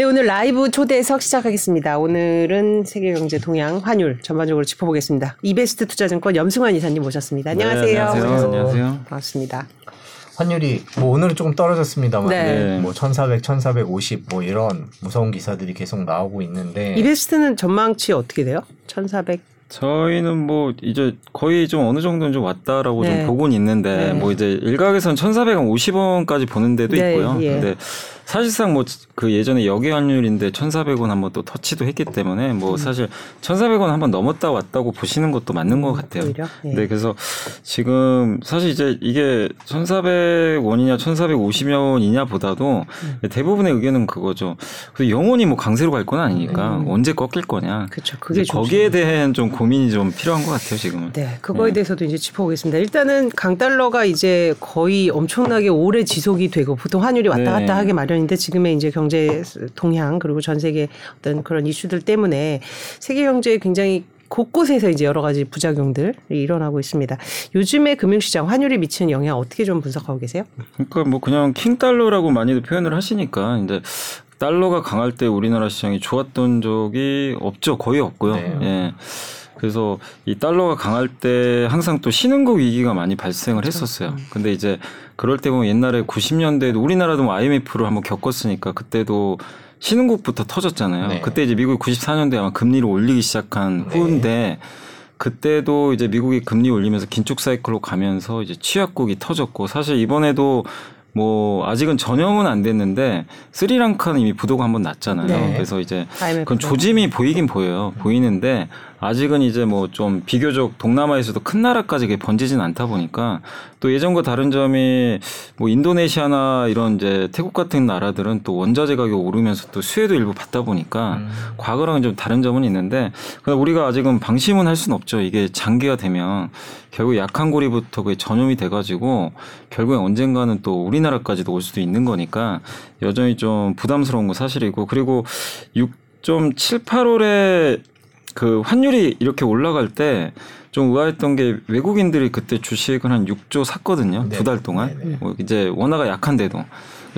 네, 오늘 라이브 초대석 시작하겠습니다. 오늘은 세계경제 동향 환율 전반적으로 짚어보겠습니다. 이베스트 투자증권 염승환 이사님 모셨습니다. 안녕하세요. 네, 안녕하세요. 안녕하세요. 반갑습니다. 환율이 뭐 오늘은 조금 떨어졌습니다만 네. 뭐 1400, 1450 뭐 이런 무서운 기사들이 계속 나오고 있는데 이베스트는 전망치 어떻게 돼요? 1400 저희는 뭐 이제 거의 좀 어느 정도는 좀 왔다라고 네. 좀 보고는 있는데 네. 뭐 이제 일각에선 1,450원까지 보는 데도 네, 있고요. 예. 근데 사실상 뭐 그 예전에 역외 환율인데 1,400원 한번 또 터치도 했기 때문에 음. 뭐 사실 1,400원 한번 넘었다 왔다고 보시는 것도 맞는 것 같아요. 오히려? 예. 네, 그래서 지금 사실 이제 이게 1,400원이냐 1,450원이냐 보다도 음. 대부분의 의견은 그거죠. 그 영원히 뭐 강세로 갈 건 아니니까 언제 꺾일 거냐. 그렇죠. 음. 그게 거기에 대한 좀 고민이 좀 필요한 것 같아요 지금은. 네, 그거에 네. 대해서도 이제 짚어보겠습니다. 일단은 강달러가 이제 거의 엄청나게 오래 지속이 되고 보통 환율이 왔다 네. 갔다 하게 마련 인데 지금의 이제 경제 동향 그리고 전 세계 어떤 그런 이슈들 때문에 세계 경제에 굉장히 곳곳에서 이제 여러 가지 부작용들이 일어나고 있습니다. 요즘에 금융시장 환율이 미치는 영향 어떻게 좀 분석하고 계세요? 그러니까 뭐 그냥 킹 달러라고 많이들 표현을 하시니까 이제 달러가 강할 때 우리나라 시장이 좋았던 적이 없죠 거의 없고요. 네. 예. 그래서 이 달러가 강할 때 항상 또 신흥국 위기가 많이 발생을 했었어요. 근데 이제 그럴 때 보면 옛날에 90년대에도 우리나라도 뭐 IMF를 한번 겪었으니까 그때도 신흥국부터 터졌잖아요. 네. 그때 이제 미국이 94년도에 아마 금리를 올리기 시작한 네. 후인데 그때도 이제 미국이 금리 올리면서 긴축 사이클로 가면서 이제 취약국이 터졌고 사실 이번에도 뭐 아직은 전염은 안 됐는데 스리랑카는 이미 부도가 한번 났잖아요. 네. 그래서 이제 그건 조짐이 보이긴 보여요. 보이는데 아직은 이제 뭐 좀 비교적 동남아에서도 큰 나라까지 번지진 않다 보니까 또 예전과 다른 점이 뭐 인도네시아나 이런 이제 태국 같은 나라들은 또 원자재 가격 오르면서 또 수혜도 일부 받다 보니까 음. 과거랑은 좀 다른 점은 있는데 우리가 아직은 방심은 할 수는 없죠. 이게 장기가 되면 결국 약한 고리부터 그게 전염이 돼가지고 결국에 언젠가는 또 우리나라까지도 올 수도 있는 거니까 여전히 좀 부담스러운 거 사실이고 그리고 6.78월에 그 환율이 이렇게 올라갈 때좀 의아했던 게 외국인들이 그때 주식을 한 6조 샀거든요. 네. 두달 동안. 네, 네. 뭐 이제 원화가 약한데도.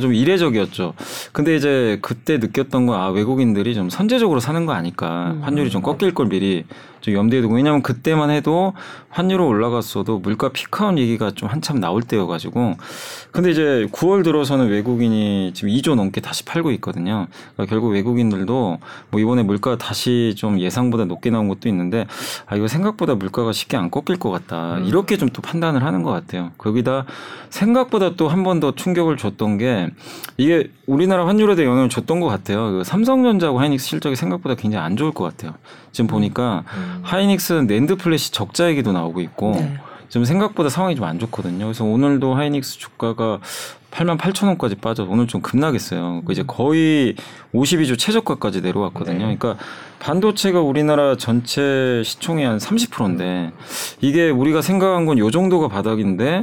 좀 이례적이었죠. 근데 이제 그때 느꼈던 건 아, 외국인들이 좀 선제적으로 사는 거 아닐까. 환율이 좀 꺾일 걸 미리 좀 염두에 두고. 왜냐면 그때만 해도 환율이 올라갔어도 물가 피크아웃 얘기가 좀 한참 나올 때여가지고. 근데 이제 9월 들어서는 외국인이 지금 2조 넘게 다시 팔고 있거든요. 그러니까 결국 외국인들도 뭐 이번에 물가 다시 좀 예상보다 높게 나온 것도 있는데 아, 이거 생각보다 물가가 쉽게 안 꺾일 것 같다. 이렇게 좀 또 판단을 하는 것 같아요. 거기다 생각보다 또 한 번 더 충격을 줬던 게 이게 우리나라 환율에도 영향을 줬던 것 같아요. 그 삼성전자하고 하이닉스 실적이 생각보다 굉장히 안 좋을 것 같아요. 지금 보니까 하이닉스는 NAND flash 적자 얘기도 나오고 있고 네. 지금 생각보다 상황이 좀 안 좋거든요. 그래서 오늘도 하이닉스 주가가 8만 8천 원까지 빠져 오늘 좀 급락했어요. 그 이제 거의 52주 최저가까지 내려왔거든요. 네. 그러니까 반도체가 우리나라 전체 시총의 한 30%인데 이게 우리가 생각한 건 요 정도가 바닥인데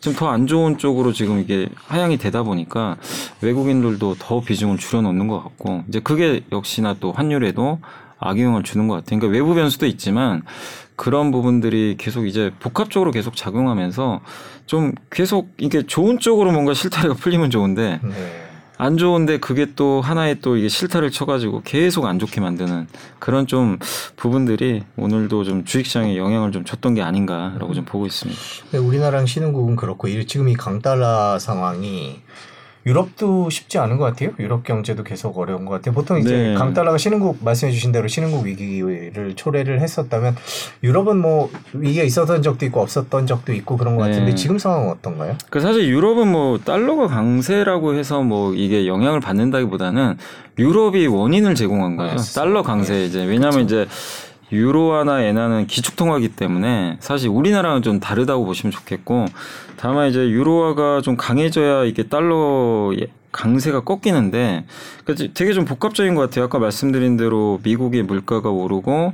지금 더 안 좋은 쪽으로 지금 이게 하향이 되다 보니까 외국인들도 더 비중을 줄여놓는 것 같고 이제 그게 역시나 또 환율에도 악영향을 주는 것 같아요. 그러니까 외부 변수도 있지만 그런 부분들이 계속 이제 복합적으로 계속 작용하면서 좀 계속 이게 좋은 쪽으로 뭔가 실타래가 풀리면 좋은데 네. 안 좋은데 그게 또 하나의 또 이게 실타를 쳐가지고 계속 안 좋게 만드는 그런 좀 부분들이 오늘도 좀 주식시장에 영향을 좀 줬던 게 아닌가라고 좀 보고 있습니다. 근데 우리나라랑 신흥국은 그렇고 이- 지금 이 강달러 상황이 유럽도 쉽지 않은 것 같아요. 유럽 경제도 계속 어려운 것 같아요. 보통 이제 네. 강달러가 신흥국 말씀해주신 대로 신흥국 위기를 초래를 했었다면 유럽은 뭐 위기가 있었던 적도 있고 없었던 적도 있고 그런 것 네. 같은데 지금 상황은 어떤가요? 그 사실 유럽은 뭐 달러가 강세라고 해서 뭐 이게 영향을 받는다기보다는 유럽이 원인을 제공한 거예요. 알았어. 달러 강세 이제 왜냐하면 이제 유로화나 엔화는 기축통화기 때문에 사실 우리나라는 좀 다르다고 보시면 좋겠고 다만 이제 유로화가 좀 강해져야 이게 달러 강세가 꺾이는데 그러니까 되게 좀 복합적인 것 같아요. 아까 말씀드린 대로 미국의 물가가 오르고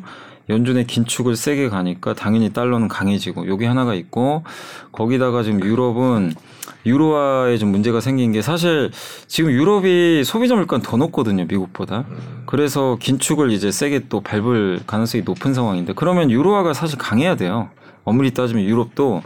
연준의 긴축을 세게 가니까 당연히 달러는 강해지고 요게 하나가 있고 거기다가 지금 유럽은 유로화에 좀 문제가 생긴 게 사실 지금 유럽이 소비자 물가는 더 높거든요 미국보다. 그래서 긴축을 이제 세게 또 밟을 가능성이 높은 상황인데 그러면 유로화가 사실 강해야 돼요. 엄밀히 따지면 유럽도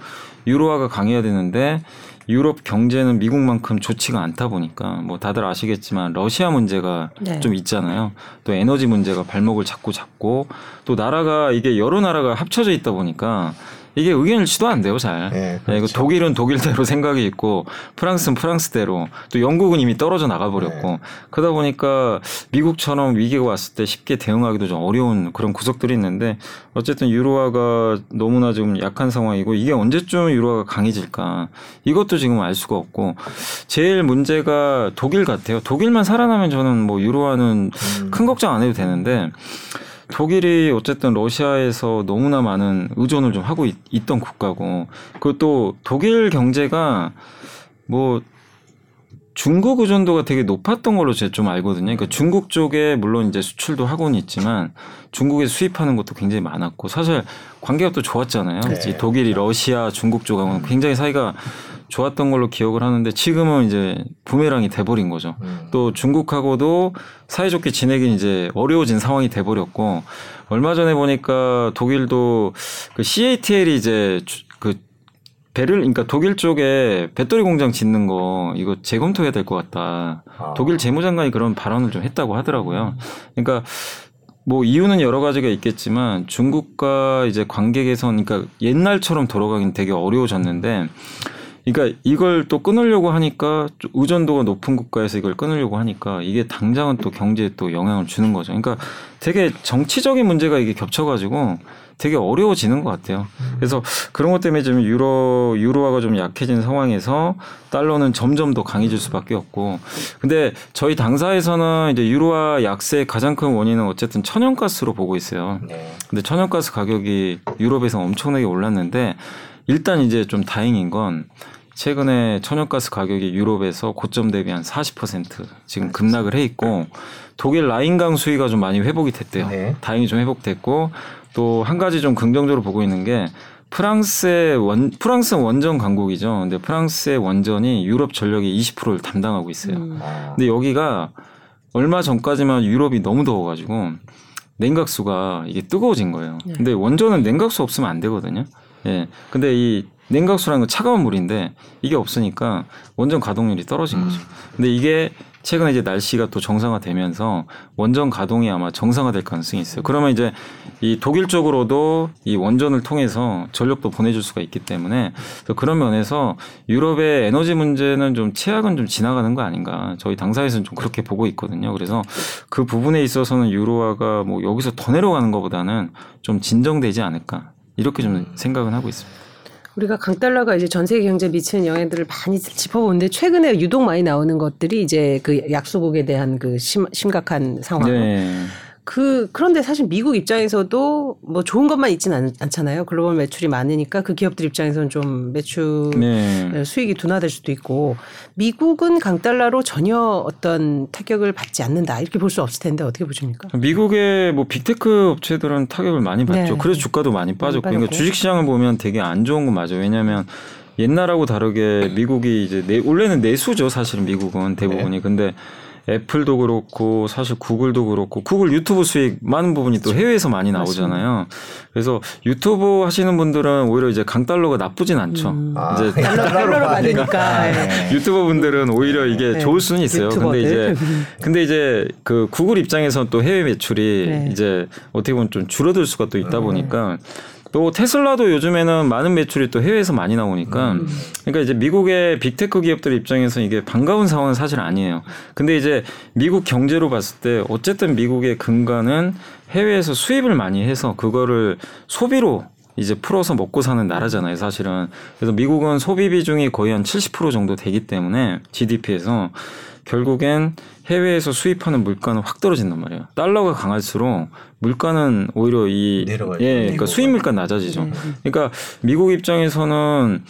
유로화가 강해야 되는데 유럽 경제는 미국만큼 좋지가 않다 보니까 뭐 다들 아시겠지만 러시아 문제가 네. 좀 있잖아요. 또 에너지 문제가 발목을 잡고 잡고 또 나라가 이게 여러 나라가 합쳐져 있다 보니까 이게 의견일치도 안 돼요, 잘. 이거 그렇죠. 독일은 독일대로 생각이 있고 프랑스는 프랑스대로 또 영국은 이미 떨어져 나가 버렸고 네. 그러다 보니까 미국처럼 위기가 왔을 때 쉽게 대응하기도 좀 어려운 그런 구석들이 있는데 어쨌든 유로화가 너무나 좀 약한 상황이고 이게 언제쯤 유로화가 강해질까 이것도 지금 알 수가 없고 제일 문제가 독일 같아요. 독일만 살아나면 저는 뭐 유로화는 음. 큰 걱정 안 해도 되는데 독일이 어쨌든 러시아에서 너무나 많은 의존을 좀 하고 있, 던 국가고 그것도 독일 경제가 뭐 중국 의존도가 되게 높았던 걸로 제가 좀 알거든요. 그러니까 중국 쪽에 물론 이제 수출도 하고는 있지만 중국에 수입하는 것도 굉장히 많았고 사실 관계가 또 좋았잖아요. 이 독일이 러시아, 중국 쪽하고는 굉장히 사이가 좋았던 걸로 기억을 하는데 지금은 이제 부메랑이 돼버린 거죠. 음. 또 중국하고도 사이좋게 지내긴 이제 어려워진 상황이 돼버렸고 얼마 전에 보니까 독일도 그 CATL이 이제 주- 그 배를 그러니까 독일 쪽에 배터리 공장 짓는 거 이거 재검토해야 될 것 같다. 아. 독일 재무장관이 그런 발언을 좀 했다고 하더라고요. 그러니까 뭐 이유는 여러 가지가 있겠지만 중국과 이제 관계 개선 그러니까 옛날처럼 돌아가긴 되게 어려워졌는데 그러니까 이걸 또 끊으려고 하니까 좀 의존도가 높은 국가에서 이걸 끊으려고 하니까 이게 당장은 또 경제에 또 영향을 주는 거죠. 그러니까 되게 정치적인 문제가 이게 겹쳐가지고 되게 어려워지는 것 같아요. 그래서 그런 것 때문에 좀 유로 유로화가 좀 약해진 상황에서 달러는 점점 더 강해질 수밖에 없고. 근데 저희 당사에서는 이제 유로화 약세의 가장 큰 원인은 어쨌든 천연가스로 보고 있어요. 네. 근데 천연가스 가격이 유럽에서 엄청나게 올랐는데 일단 이제 좀 다행인 건 최근에 천연가스 가격이 유럽에서 고점 대비 한 40% 지금 급락을 해 있고 독일 라인강 수위가 좀 많이 회복이 됐대요. 네. 다행히 좀 회복됐고 또 한 가지 좀 긍정적으로 보고 있는 게 프랑스의 원 프랑스는 원전 강국이죠. 근데 프랑스의 원전이 유럽 전력의 20%를 담당하고 있어요. 음. 아. 근데 여기가 얼마 전까지만 유럽이 너무 더워가지고 냉각수가 이게 뜨거워진 거예요. 네. 근데 원전은 냉각수 없으면 안 되거든요. 예. 근데 이 냉각수라는 건 차가운 물인데 이게 없으니까 원전 가동률이 떨어진 거죠. 근데 이게 최근에 이제 날씨가 또 정상화되면서 원전 가동이 아마 정상화될 가능성이 있어요. 그러면 이제 이 독일 쪽으로도 이 원전을 통해서 전력도 보내줄 수가 있기 때문에 그런 면에서 유럽의 에너지 문제는 좀 최악은 좀 지나가는 거 아닌가. 저희 당사에서는 좀 그렇게 보고 있거든요. 그래서 그 부분에 있어서는 유로화가 뭐 여기서 더 내려가는 것보다는 좀 진정되지 않을까. 이렇게 좀 생각은 하고 있습니다. 우리가 강달러가 이제 전 세계 경제에 미치는 영향들을 많이 짚어보는데 최근에 유독 많이 나오는 것들이 이제 그 약소국에 대한 그 심, 심각한 상황. 네. 그 그런데 사실 미국 입장에서도 뭐 좋은 것만 있지는 않, 않잖아요. 글로벌 매출이 많으니까 그 기업들 입장에서는 좀 매출 네. 수익이 둔화될 수도 있고 미국은 강달러로 전혀 어떤 타격을 받지 않는다 이렇게 볼 수 없을 텐데 어떻게 보십니까? 미국의 뭐 big tech 업체들은 타격을 많이 받죠. 네. 그래서 주가도 많이 빠졌고. 그러니까 주식 시장을 보면 되게 안 좋은 건 맞아요. 왜냐하면 옛날하고 다르게 미국이 이제 내, 원래는 내수죠. 사실은 미국은 대부분이. 네. 근데 애플도 그렇고 사실 구글도 그렇고 구글 유튜브 수익 많은 부분이 또 해외에서 많이 나오잖아요. 그래서 유튜브 하시는 분들은 오히려 이제 강 달러가 나쁘진 않죠. 음. 아, 이제 달러 달러로 받으니까. 예. 네. 유튜버 분들은 오히려 이게 네. 좋을 수는 있어요. 근데 이제 유튜버들. 근데 이제 그 구글 입장에서는 또 해외 매출이 네. 이제 어떻게 보면 좀 줄어들 수가 또 있다 보니까 또 테슬라도 요즘에는 많은 매출이 또 해외에서 많이 나오니까 그러니까 이제 미국의 빅테크 기업들 입장에서 이게 반가운 상황은 사실 아니에요. 근데 이제 미국 경제로 봤을 때 어쨌든 미국의 근간은 해외에서 수입을 많이 해서 그거를 소비로 이제 풀어서 먹고 사는 나라잖아요, 사실은. 그래서 미국은 소비 비중이 거의 한 70% 정도 되기 때문에 GDP에서 결국엔 해외에서 수입하는 물가는 확 떨어진단 말이에요. 달러가 강할수록 물가는 오히려 이 내려가죠. 예, 그러니까. 수입 물가 낮아지죠. 네. 그러니까 미국 입장에서는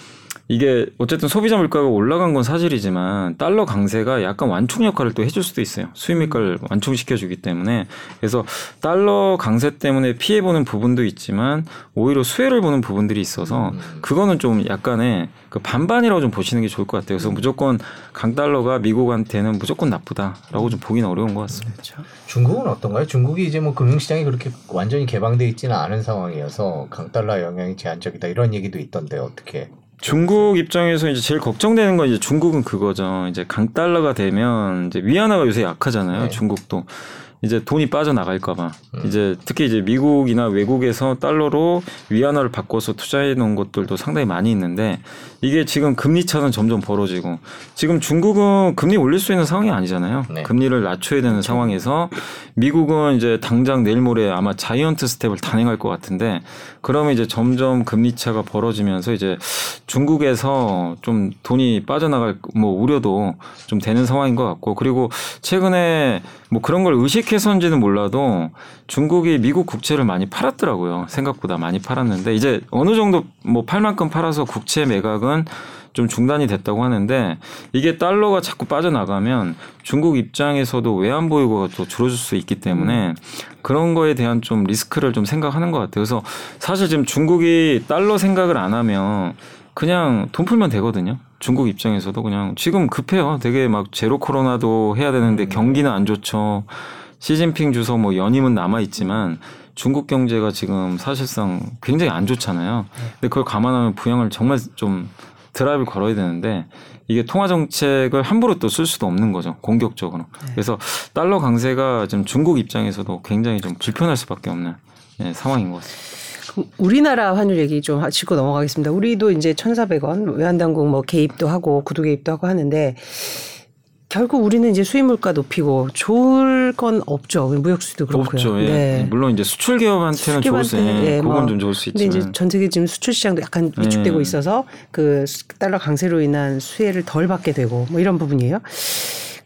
이게 어쨌든 소비자 물가가 올라간 건 사실이지만 달러 강세가 약간 완충 역할을 또 해줄 수도 있어요. 수입 물가를 완충시켜 주기 때문에 그래서 달러 강세 때문에 피해 보는 부분도 있지만 오히려 수혜를 보는 부분들이 있어서 그거는 좀 약간의 그 반반이라고 좀 보시는 게 좋을 것 같아요. 그래서 무조건 강달러가 미국한테는 무조건 나쁘다라고 좀 보기는 어려운 것 같습니다. 그렇죠. 중국은 어떤가요? 중국이 이제 뭐 금융시장이 그렇게 완전히 개방돼 있지는 않은 상황이어서 강달러 영향이 제한적이다 이런 얘기도 있던데 어떻게? 중국 입장에서 이제 제일 걱정되는 건 이제 중국은 그거죠. 이제 강달러가 되면 이제 위안화가 요새 약하잖아요. 네. 중국도. 이제 돈이 빠져나갈까봐 이제 특히 이제 미국이나 외국에서 달러로 위안화를 바꿔서 투자해 놓은 것들도 상당히 많이 있는데 이게 지금 금리 차는 점점 벌어지고 지금 중국은 금리 올릴 수 있는 상황이 아니잖아요. 네. 금리를 낮춰야 되는 상황에서 미국은 이제 당장 내일 모레 아마 자이언트 스텝을 단행할 것 같은데 그러면 이제 점점 금리 차가 벌어지면서 이제 중국에서 좀 돈이 빠져나갈 뭐 우려도 좀 되는 상황인 것 같고 그리고 최근에 뭐 그런 걸 의식해서인지는 몰라도 중국이 미국 국채를 많이 팔았더라고요. 생각보다 많이 팔았는데 이제 어느 정도 뭐 팔 만큼 팔아서 국채 매각은 좀 중단이 됐다고 하는데 이게 달러가 자꾸 빠져나가면 중국 입장에서도 외환 보유고가 또 줄어들 수 있기 때문에 그런 거에 대한 좀 리스크를 좀 생각하는 것 같아요. 그래서 사실 지금 중국이 달러 생각을 안 하면 그냥 돈 풀면 되거든요. 중국 입장에서도 그냥 지금 급해요. 되게 막 제로 코로나도 해야 되는데 경기는 안 좋죠. 시진핑 주석 뭐 연임은 남아 있지만 중국 경제가 지금 사실상 굉장히 안 좋잖아요. 근데 그걸 감안하면 부양을 정말 좀 드라이브를 걸어야 되는데 이게 통화 정책을 함부로 또 쓸 수도 없는 거죠. 공격적으로. 그래서 달러 강세가 지금 중국 입장에서도 굉장히 좀 불편할 수밖에 없는 예, 상황인 것 같습니다. 우리나라 환율 얘기 좀 짚고 넘어가겠습니다. 우리도 이제 1,400원 외환당국 뭐 개입도 하고 구두 개입도 하고 하는데 결국 우리는 이제 수입 물가 높이고 좋을 건 없죠. 무역 수도 그렇고요. 없죠. 예. 네. 물론 이제 수출 기업한테는 좋을 수 있는 예, 그건 뭐. 좀 좋을 수 근데 있지만 이제 전 세계 지금 수출 시장도 약간 위축되고 음. 있어서 그 달러 강세로 인한 수혜를 덜 받게 되고 뭐 이런 부분이에요.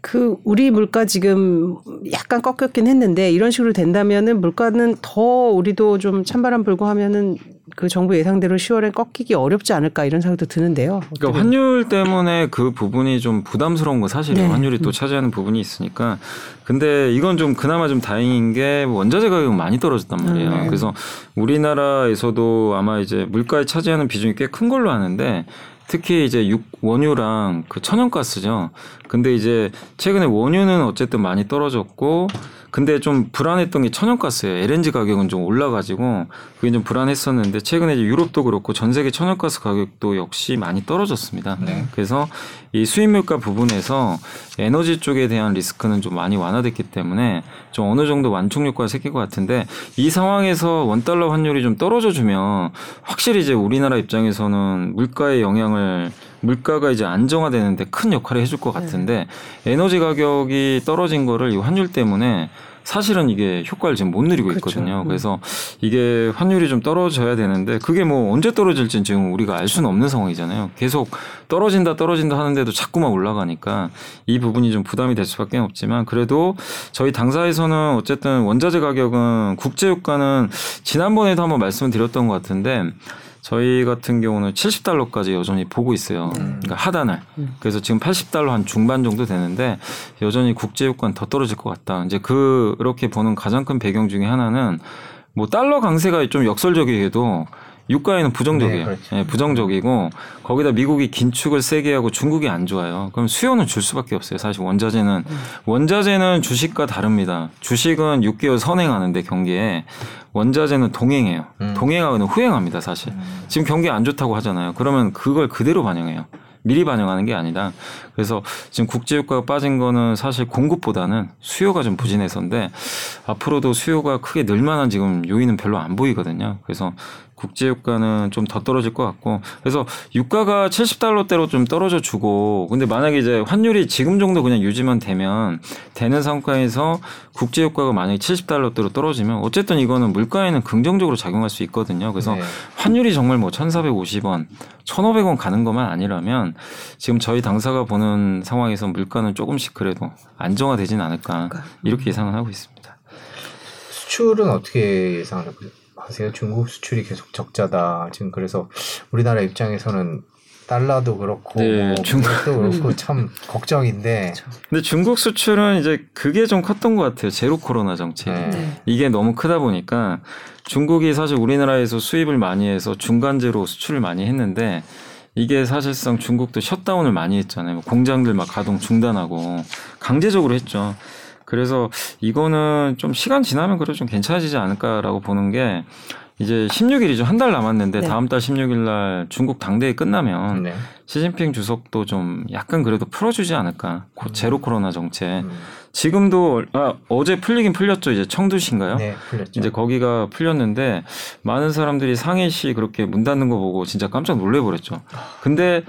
그 우리 물가 지금 약간 꺾였긴 했는데 이런 식으로 된다면은 물가는 더 우리도 좀 찬바람 불고 하면은 그 정부 예상대로 10월에 꺾이기 어렵지 않을까 이런 생각도 드는데요. 그러니까 환율 때문에 그 부분이 좀 부담스러운 거 사실이에요. 네. 환율이 또 차지하는 부분이 있으니까. 근데 이건 좀 그나마 좀 다행인 게 원자재 가격이 많이 떨어졌단 말이에요. 음. 그래서 우리나라에서도 아마 이제 물가에 차지하는 비중이 꽤 큰 걸로 아는데 특히 이제 육 원유랑 그 천연가스죠. 근데 이제 최근에 원유는 어쨌든 많이 떨어졌고 근데 좀 불안했던 게 천연가스예요. LNG 가격은 좀 올라가지고 그게 좀 불안했었는데 최근에 유럽도 그렇고 전 세계 천연가스 가격도 역시 많이 떨어졌습니다. 네. 그래서 이 수입물가 부분에서 에너지 쪽에 대한 리스크는 좀 많이 완화됐기 때문에 좀 어느 정도 완충 효과가 생길 것 같은데 이 상황에서 원 달러 환율이 좀 떨어져 주면 확실히 이제 우리나라 입장에서는 물가의 영향을 물가가 이제 안정화되는데 큰 역할을 해줄 것 같은데 에너지 가격이 떨어진 거를 이 환율 때문에 사실은 이게 효과를 지금 못 누리고 그렇죠. 있거든요. 음. 그래서 이게 환율이 좀 떨어져야 되는데 그게 뭐 언제 떨어질지는 지금 우리가 알 수는 없는 상황이잖아요. 계속 떨어진다 떨어진다 하는데도 자꾸만 올라가니까 이 부분이 좀 부담이 될 수밖에 없지만 그래도 저희 당사에서는 어쨌든 원자재 가격은 국제 유가는 지난번에도 한번 말씀을 드렸던 것 같은데 저희 같은 경우는 70달러까지 여전히 보고 있어요. 그러니까 하단을. 그래서 지금 80달러 한 중반 정도 되는데 여전히 국제 유가는 더 떨어질 것 같다. 이제 그렇게 보는 가장 큰 배경 중에 하나는 뭐 달러 강세가 좀 역설적이게도 유가에는 부정적이에요. 네. 예, 부정적이고 거기다 미국이 긴축을 세게 하고 중국이 안 좋아요. 그럼 수요는 줄 수밖에 없어요. 사실 원자재는 원자재는 주식과 다릅니다. 주식은 6개월 선행하는데 경기에 원자재는 동행해요. 음. 동행하고는 후행합니다. 사실 지금 경기 안 좋다고 하잖아요. 그러면 그걸 그대로 반영해요. 미리 반영하는 게 아니다. 그래서 지금 국제유가가 빠진 거는 사실 공급보다는 수요가 좀 부진해서인데 앞으로도 수요가 크게 늘 만한 지금 요인은 별로 안 보이거든요. 그래서 국제 유가는 좀 더 떨어질 것 같고 그래서 유가가 70달러대로 좀 떨어져 주고 근데 만약에 이제 환율이 지금 정도 그냥 유지만 되면 되는 상황에서 국제 유가가 만약에 70달러대로 떨어지면 어쨌든 이거는 물가에는 긍정적으로 작용할 수 있거든요. 그래서 네. 환율이 정말 뭐 1,450원, 1,500원 가는 것만 아니라면 지금 저희 당사가 보는 상황에서 물가는 조금씩 그래도 안정화되진 않을까 이렇게 예상을 하고 있습니다. 수출은 어떻게 예상을 하세요? 중국 수출이 계속 적자다. 지금 그래서 우리나라 입장에서는 달러도 그렇고 네, 뭐 중국- 중국도 그렇고 참 걱정인데 근데 중국 수출은 이제 그게 좀 컸던 것 같아요. 제로 코로나 정책. 네. 이게 너무 크다 보니까 중국이 사실 우리나라에서 수입을 많이 해서 중간재로 수출을 많이 했는데 이게 사실상 중국도 셧다운을 많이 했잖아요. 뭐 공장들 막 가동 중단하고 강제적으로 했죠. 그래서 이거는 좀 시간 지나면 그래도 좀 괜찮아지지 않을까라고 보는 게 이제 16일이죠. 한 달 남았는데 네. 다음 달 16일 날 중국 당대회 끝나면 네. 시진핑 주석도 좀 약간 그래도 풀어주지 않을까. 고- 제로 코로나 정책. 음. 지금도 아, 어제 풀리긴 풀렸죠. 이제 청두시인가요? 네, 풀렸죠. 이제 거기가 풀렸는데 많은 사람들이 상해시 그렇게 문 닫는 거 보고 진짜 깜짝 놀래 버렸죠. 근데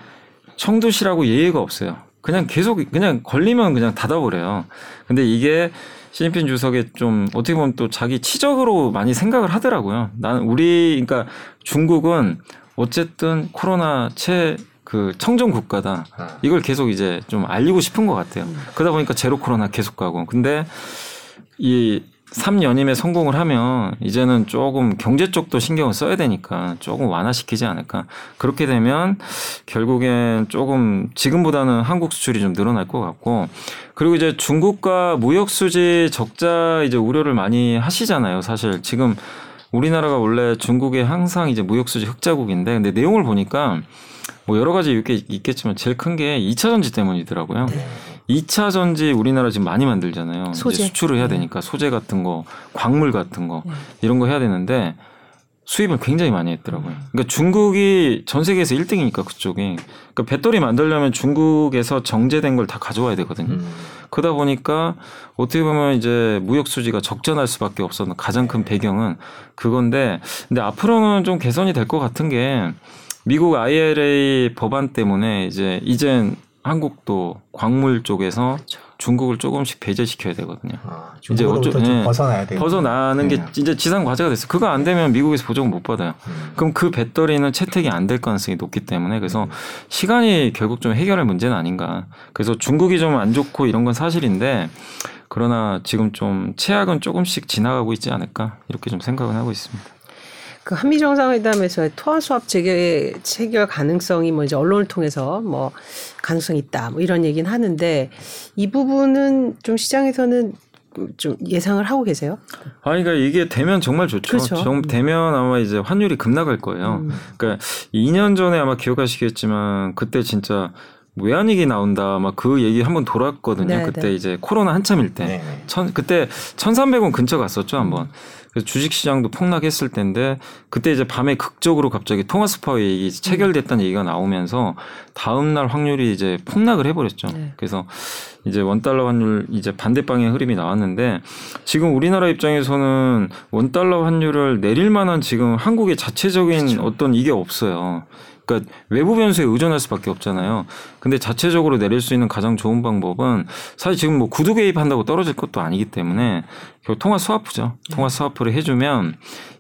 청두시라고 예의가 없어요. 그냥 계속 그냥 걸리면 그냥 닫아버려요. 근데 이게 시진핑 주석의 좀 어떻게 보면 또 자기 치적으로 많이 생각을 하더라고요. 나는 우리 그러니까 중국은 어쨌든 코로나 최 그 청정 국가다. 아. 이걸 계속 이제 좀 알리고 싶은 것 같아요. 그러다 보니까 제로 코로나 계속 가고. 근데 이 3연임에 성공을 하면 이제는 조금 경제 쪽도 신경을 써야 되니까 조금 완화시키지 않을까. 그렇게 되면 결국엔 조금 지금보다는 한국 수출이 좀 늘어날 것 같고 그리고 이제 중국과 무역 수지 적자 이제 우려를 많이 하시잖아요. 사실 지금 우리나라가 원래 중국에 항상 이제 무역 수지 흑자국인데 근데 내용을 보니까 뭐 여러 가지 이렇게 있겠지만 제일 큰 게 2차 전지 때문이더라고요. 네. 2차 전지 우리나라 지금 많이 만들잖아요. 이제 소재. 수출을 해야 되니까 소재 같은 거, 광물 같은 거 이런 거 해야 되는데 수입을 굉장히 많이 했더라고요. 그러니까 중국이 전 세계에서 1등이니까 그쪽이. 그러니까 배터리 만들려면 중국에서 정제된 걸 다 가져와야 되거든요. 음. 그러다 보니까 어떻게 보면 이제 무역 수지가 적전할 수밖에 없었는 가장 큰 배경은 그건데 근데 앞으로는 좀 개선이 될 것 같은 게 미국 IRA 법안 때문에 이제 이젠 한국도 광물 쪽에서 중국을 조금씩 배제시켜야 되거든요. 아, 이제 어쩌- 좀 네. 벗어나야 돼요. 벗어나는 게 네. 이제 지상 과제가 됐어요. 그거 안 되면 미국에서 보조금 못 받아요. 음. 그럼 그 배터리는 채택이 안 될 가능성이 높기 때문에 그래서 시간이 결국 좀 해결할 문제는 아닌가. 그래서 중국이 좀 안 좋고 이런 건 사실인데 그러나 지금 좀 최악은 조금씩 지나가고 있지 않을까 이렇게 좀 생각은 하고 있습니다. 그 한미 정상회담에서의 토화 수합 재개 체결 가능성이 뭐 이제 언론을 통해서 뭐 가능성이 있다 뭐 이런 얘기는 하는데 이 부분은 좀 시장에서는 좀 예상을 하고 계세요? 아, 그러니까 이게 되면 정말 좋죠. 그렇죠. 정- 되면 아마 이제 환율이 급락할 거예요. 음. 그러니까 2년 전에 아마 기억하시겠지만 그때 진짜 외환위기 나온다 막 그 얘기 한번 돌았거든요. 네, 그때 네. 이제 코로나 한참일 때. 네, 네. 천, 그때 1,300원 근처 갔었죠, 한번. 그래서 주식 시장도 폭락했을 때인데 그때 이제 밤에 극적으로 갑자기 토마스 얘기 체결됐다는 얘기가 나오면서 다음 날 확률이 이제 폭락을 해버렸죠. 네. 그래서 이제 원 달러 환율 이제 반대 방향 흐름이 나왔는데 지금 우리나라 입장에서는 원 달러 환율을 내릴 만한 지금 한국의 자체적인 어떤 이게 없어요. 그러니까 외부 변수에 의존할 수밖에 없잖아요. 근데 자체적으로 내릴 수 있는 가장 좋은 방법은 사실 지금 뭐 구두 개입한다고 떨어질 것도 아니기 때문에 결국 통화 스와프죠. 통화 스와프를 해주면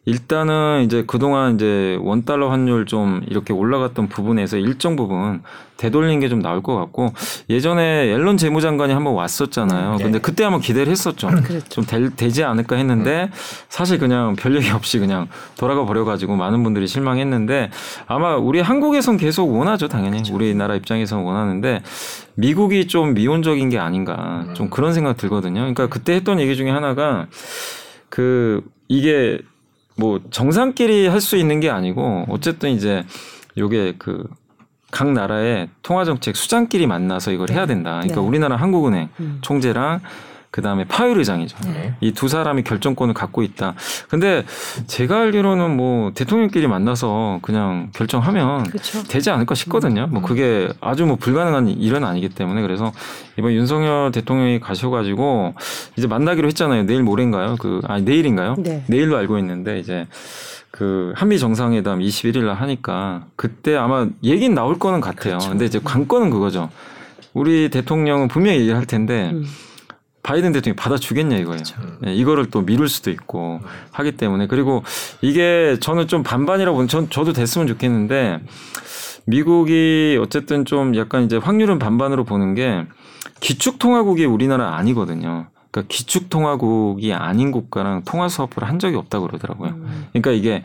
일단은 이제 그동안 이제 원 달러 환율 좀 이렇게 올라갔던 부분에서 일정 부분 되돌린 게 좀 나올 것 같고 예전에 앨런 재무장관이 한번 왔었잖아요. 네. 근데 그때 한번 기대를 했었죠. 그랬죠. 좀 될, 되지 않을까 했는데 사실 그냥 별 얘기 없이 그냥 돌아가 버려가지고 많은 분들이 실망했는데 아마 우리 한국에선 계속 원하죠 당연히 우리나라 입장에선 원 하는데 미국이 좀 미온적인 게 아닌가 좀 그런 생각 들거든요. 그러니까 그때 했던 얘기 중에 하나가 그 이게 뭐 정상끼리 할 수 있는 게 아니고 어쨌든 이제 요게 그 각 나라의 통화 정책 수장끼리 만나서 이걸 해야 된다. 그러니까 네. 우리나라 한국은행 음. 총재랑 그 다음에 파월 의장이죠. 네. 이두 사람이 결정권을 갖고 있다. 근데 제가 알기로는 뭐 대통령끼리 만나서 그냥 결정하면 그렇죠. 되지 않을까 싶거든요. 뭐 그게 아주 뭐 불가능한 일은 아니기 때문에 그래서 이번 윤석열 대통령이 가셔가지고 이제 만나기로 했잖아요. 내일 모레인가요? 그 아니 내일인가요? 네. 내일로 알고 있는데 이제 그 한미 정상회담 21일 날 하니까 그때 아마 얘기는 나올 거는 같아요. 그렇죠. 근데 이제 관건은 그거죠. 우리 대통령은 분명히 얘기를 할 텐데 음. 바이든 대통령이 받아주겠냐 이거예요. 음. 예, 이거를 또 미룰 수도 있고 하기 때문에 그리고 이게 저는 좀 반반이라고 보는 전 저도 됐으면 좋겠는데 미국이 어쨌든 좀 약간 이제 확률은 반반으로 보는 게 기축통화국이 우리나라 아니거든요. 그러니까 기축통화국이 아닌 국가랑 통화 스와프를 한 적이 없다고 그러더라고요. 음. 그러니까 이게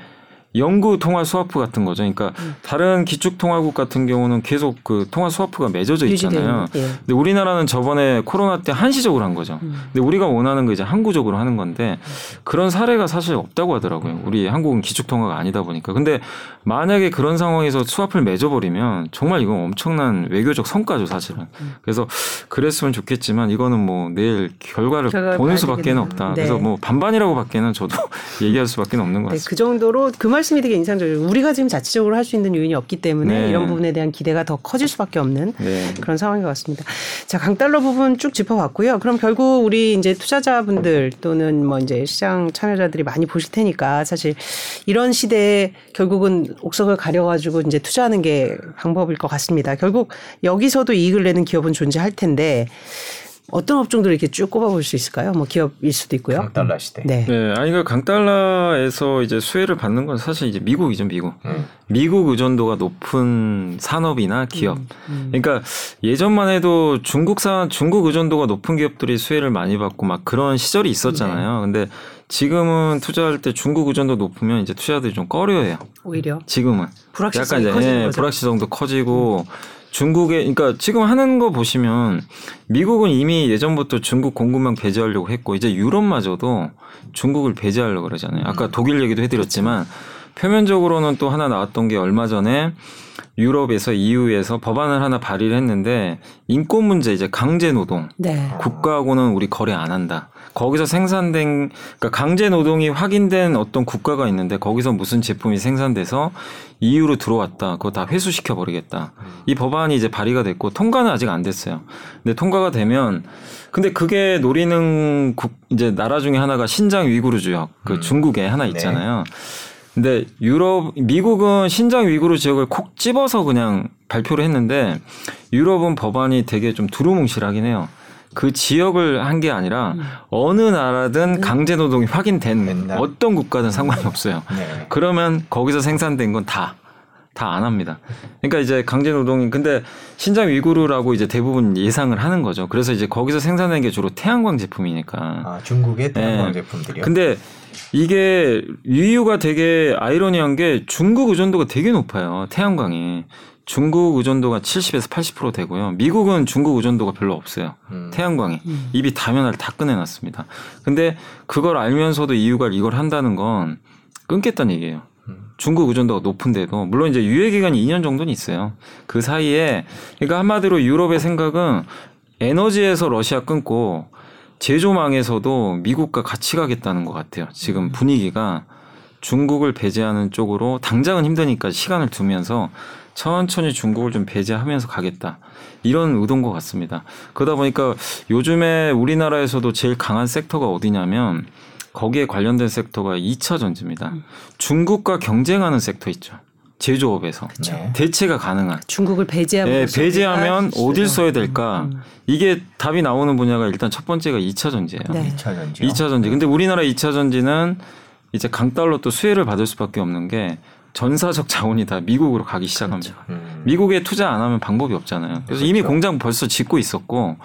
영구 통화 스와프 같은 거죠. 그러니까 음. 다른 기축 통화국 같은 경우는 계속 그 통화 스와프가 맺어져 있잖아요. 예. 근데 우리나라는 저번에 코로나 때 한시적으로 한 거죠. 음. 근데 우리가 원하는 거 이제 항구적으로 하는 건데 그런 사례가 사실 없다고 하더라고요. 우리 한국은 기축 통화가 아니다 보니까. 근데 만약에 그런 상황에서 스와프를 맺어버리면 정말 이건 엄청난 외교적 성과죠, 사실은. 음. 그래서 그랬으면 좋겠지만 이거는 뭐 내일 결과를 결과를 보는 봐야 수밖에 되겠네요. 없다. 네. 그래서 뭐 반반이라고밖에는 저도 얘기할 수밖에 없는 것 네, 같습니다. 그 정도로 그말 씀이 되게 인상적이에요. 우리가 지금 자체적으로 할 수 있는 요인이 없기 때문에 네. 이런 부분에 대한 기대가 더 커질 수밖에 없는 네. 그런 상황인 것 같습니다. 자, 강달러 부분 쭉 짚어봤고요. 그럼 결국 우리 이제 투자자분들 또는 뭐 이제 시장 참여자들이 많이 보실 테니까 사실 이런 시대에 결국은 옥석을 가려가지고 이제 투자하는 게 방법일 것 같습니다. 결국 여기서도 이익을 내는 기업은 존재할 텐데 어떤 업종들을 이렇게 쭉 꼽아볼 수 있을까요? 뭐 기업일 수도 있고요. 강달러 시대. 네. 네, 아니 그 강달러에서 이제 수혜를 받는 건 사실 이제 미국이죠, 미국. 음. 미국 의존도가 높은 산업이나 기업. 음. 그러니까 예전만 해도 중국산 중국 의존도가 높은 기업들이 수혜를 많이 받고 막 그런 시절이 있었잖아요. 근데 지금은 투자할 때 중국 의존도 높으면 이제 투자들이 좀 꺼려해요. 오히려 지금은 불확실성이 약간 이제 예. 불확실성도 커지고 중국에 그러니까 지금 하는 거 보시면 미국은 이미 예전부터 중국 공급망 배제하려고 했고 이제 유럽마저도 중국을 배제하려고 그러잖아요. 아까 음. 독일 얘기도 해드렸지만 표면적으로는 또 하나 나왔던 게 얼마 전에 유럽에서 EU에서 법안을 하나 발의를 했는데 인권 문제 이제 강제 노동 네. 국가하고는 우리 거래 안 한다. 거기서 생산된 그러니까 강제 노동이 확인된 어떤 국가가 있는데 거기서 무슨 제품이 생산돼서 EU로 들어왔다. 그거 다 회수시켜 버리겠다. 이 법안이 이제 발의가 됐고 통과는 아직 안 됐어요. 근데 통과가 되면 근데 그게 노리는 국 이제 나라 중에 하나가 신장 위구르 지역 그 음. 중국에 하나 네. 있잖아요. 근데 유럽 미국은 신장 위구르 지역을 콕 집어서 그냥 발표를 했는데 유럽은 법안이 되게 좀 두루뭉실하긴 해요. 그 지역을 한 게 아니라 어느 나라든 강제 노동이 확인된 맨날. 어떤 국가든 상관이 없어요. 네. 그러면 거기서 생산된 건 다 다 안 합니다. 그러니까 이제 강제 노동이 근데 신장 위구르라고 이제 대부분 예상을 하는 거죠. 그래서 이제 거기서 생산된 게 주로 태양광 제품이니까. 아, 중국의 태양광 네. 제품들이요. 근데 이게 이유가 되게 아이러니한 게 중국 의존도가 되게 높아요. 태양광이. 중국 의존도가 70에서 80% 되고요. 미국은 중국 의존도가 별로 없어요. 음. 태양광이. 입이 다면을 다 꺼내놨습니다. 근데 그걸 알면서도 이유가 이걸 한다는 건 끊겠다는 얘기예요. 음. 중국 의존도가 높은데도 물론 이제 유예 기간이 2년 정도는 있어요. 그 사이에 그러니까 한마디로 유럽의 생각은 에너지에서 러시아 끊고 제조망에서도 미국과 같이 가겠다는 것 같아요. 지금 분위기가 중국을 배제하는 쪽으로 당장은 힘드니까 시간을 두면서 천천히 중국을 좀 배제하면서 가겠다. 이런 의도인 것 같습니다. 그러다 보니까 요즘에 우리나라에서도 제일 강한 섹터가 어디냐면 거기에 관련된 섹터가 2차 전지입니다. 중국과 경쟁하는 섹터 있죠. 제조업에서. 네. 대체가 가능한. 중국을 배제하고 예, 있어야 배제하면 될까? 어딜 써야 될까? 음. 이게 답이 나오는 분야가 일단 첫 번째가 2차 전지예요. 네. 2차 전지요. 2차 전지. 근데 우리나라 2차 전지는 이제 강달러 또 수혜를 받을 수밖에 없는 게 전사적 자원이 다 미국으로 가기 시작합니다. 음. 미국에 투자 안 하면 방법이 없잖아요. 그래서 이미 그렇죠. 공장 벌써 짓고 있었고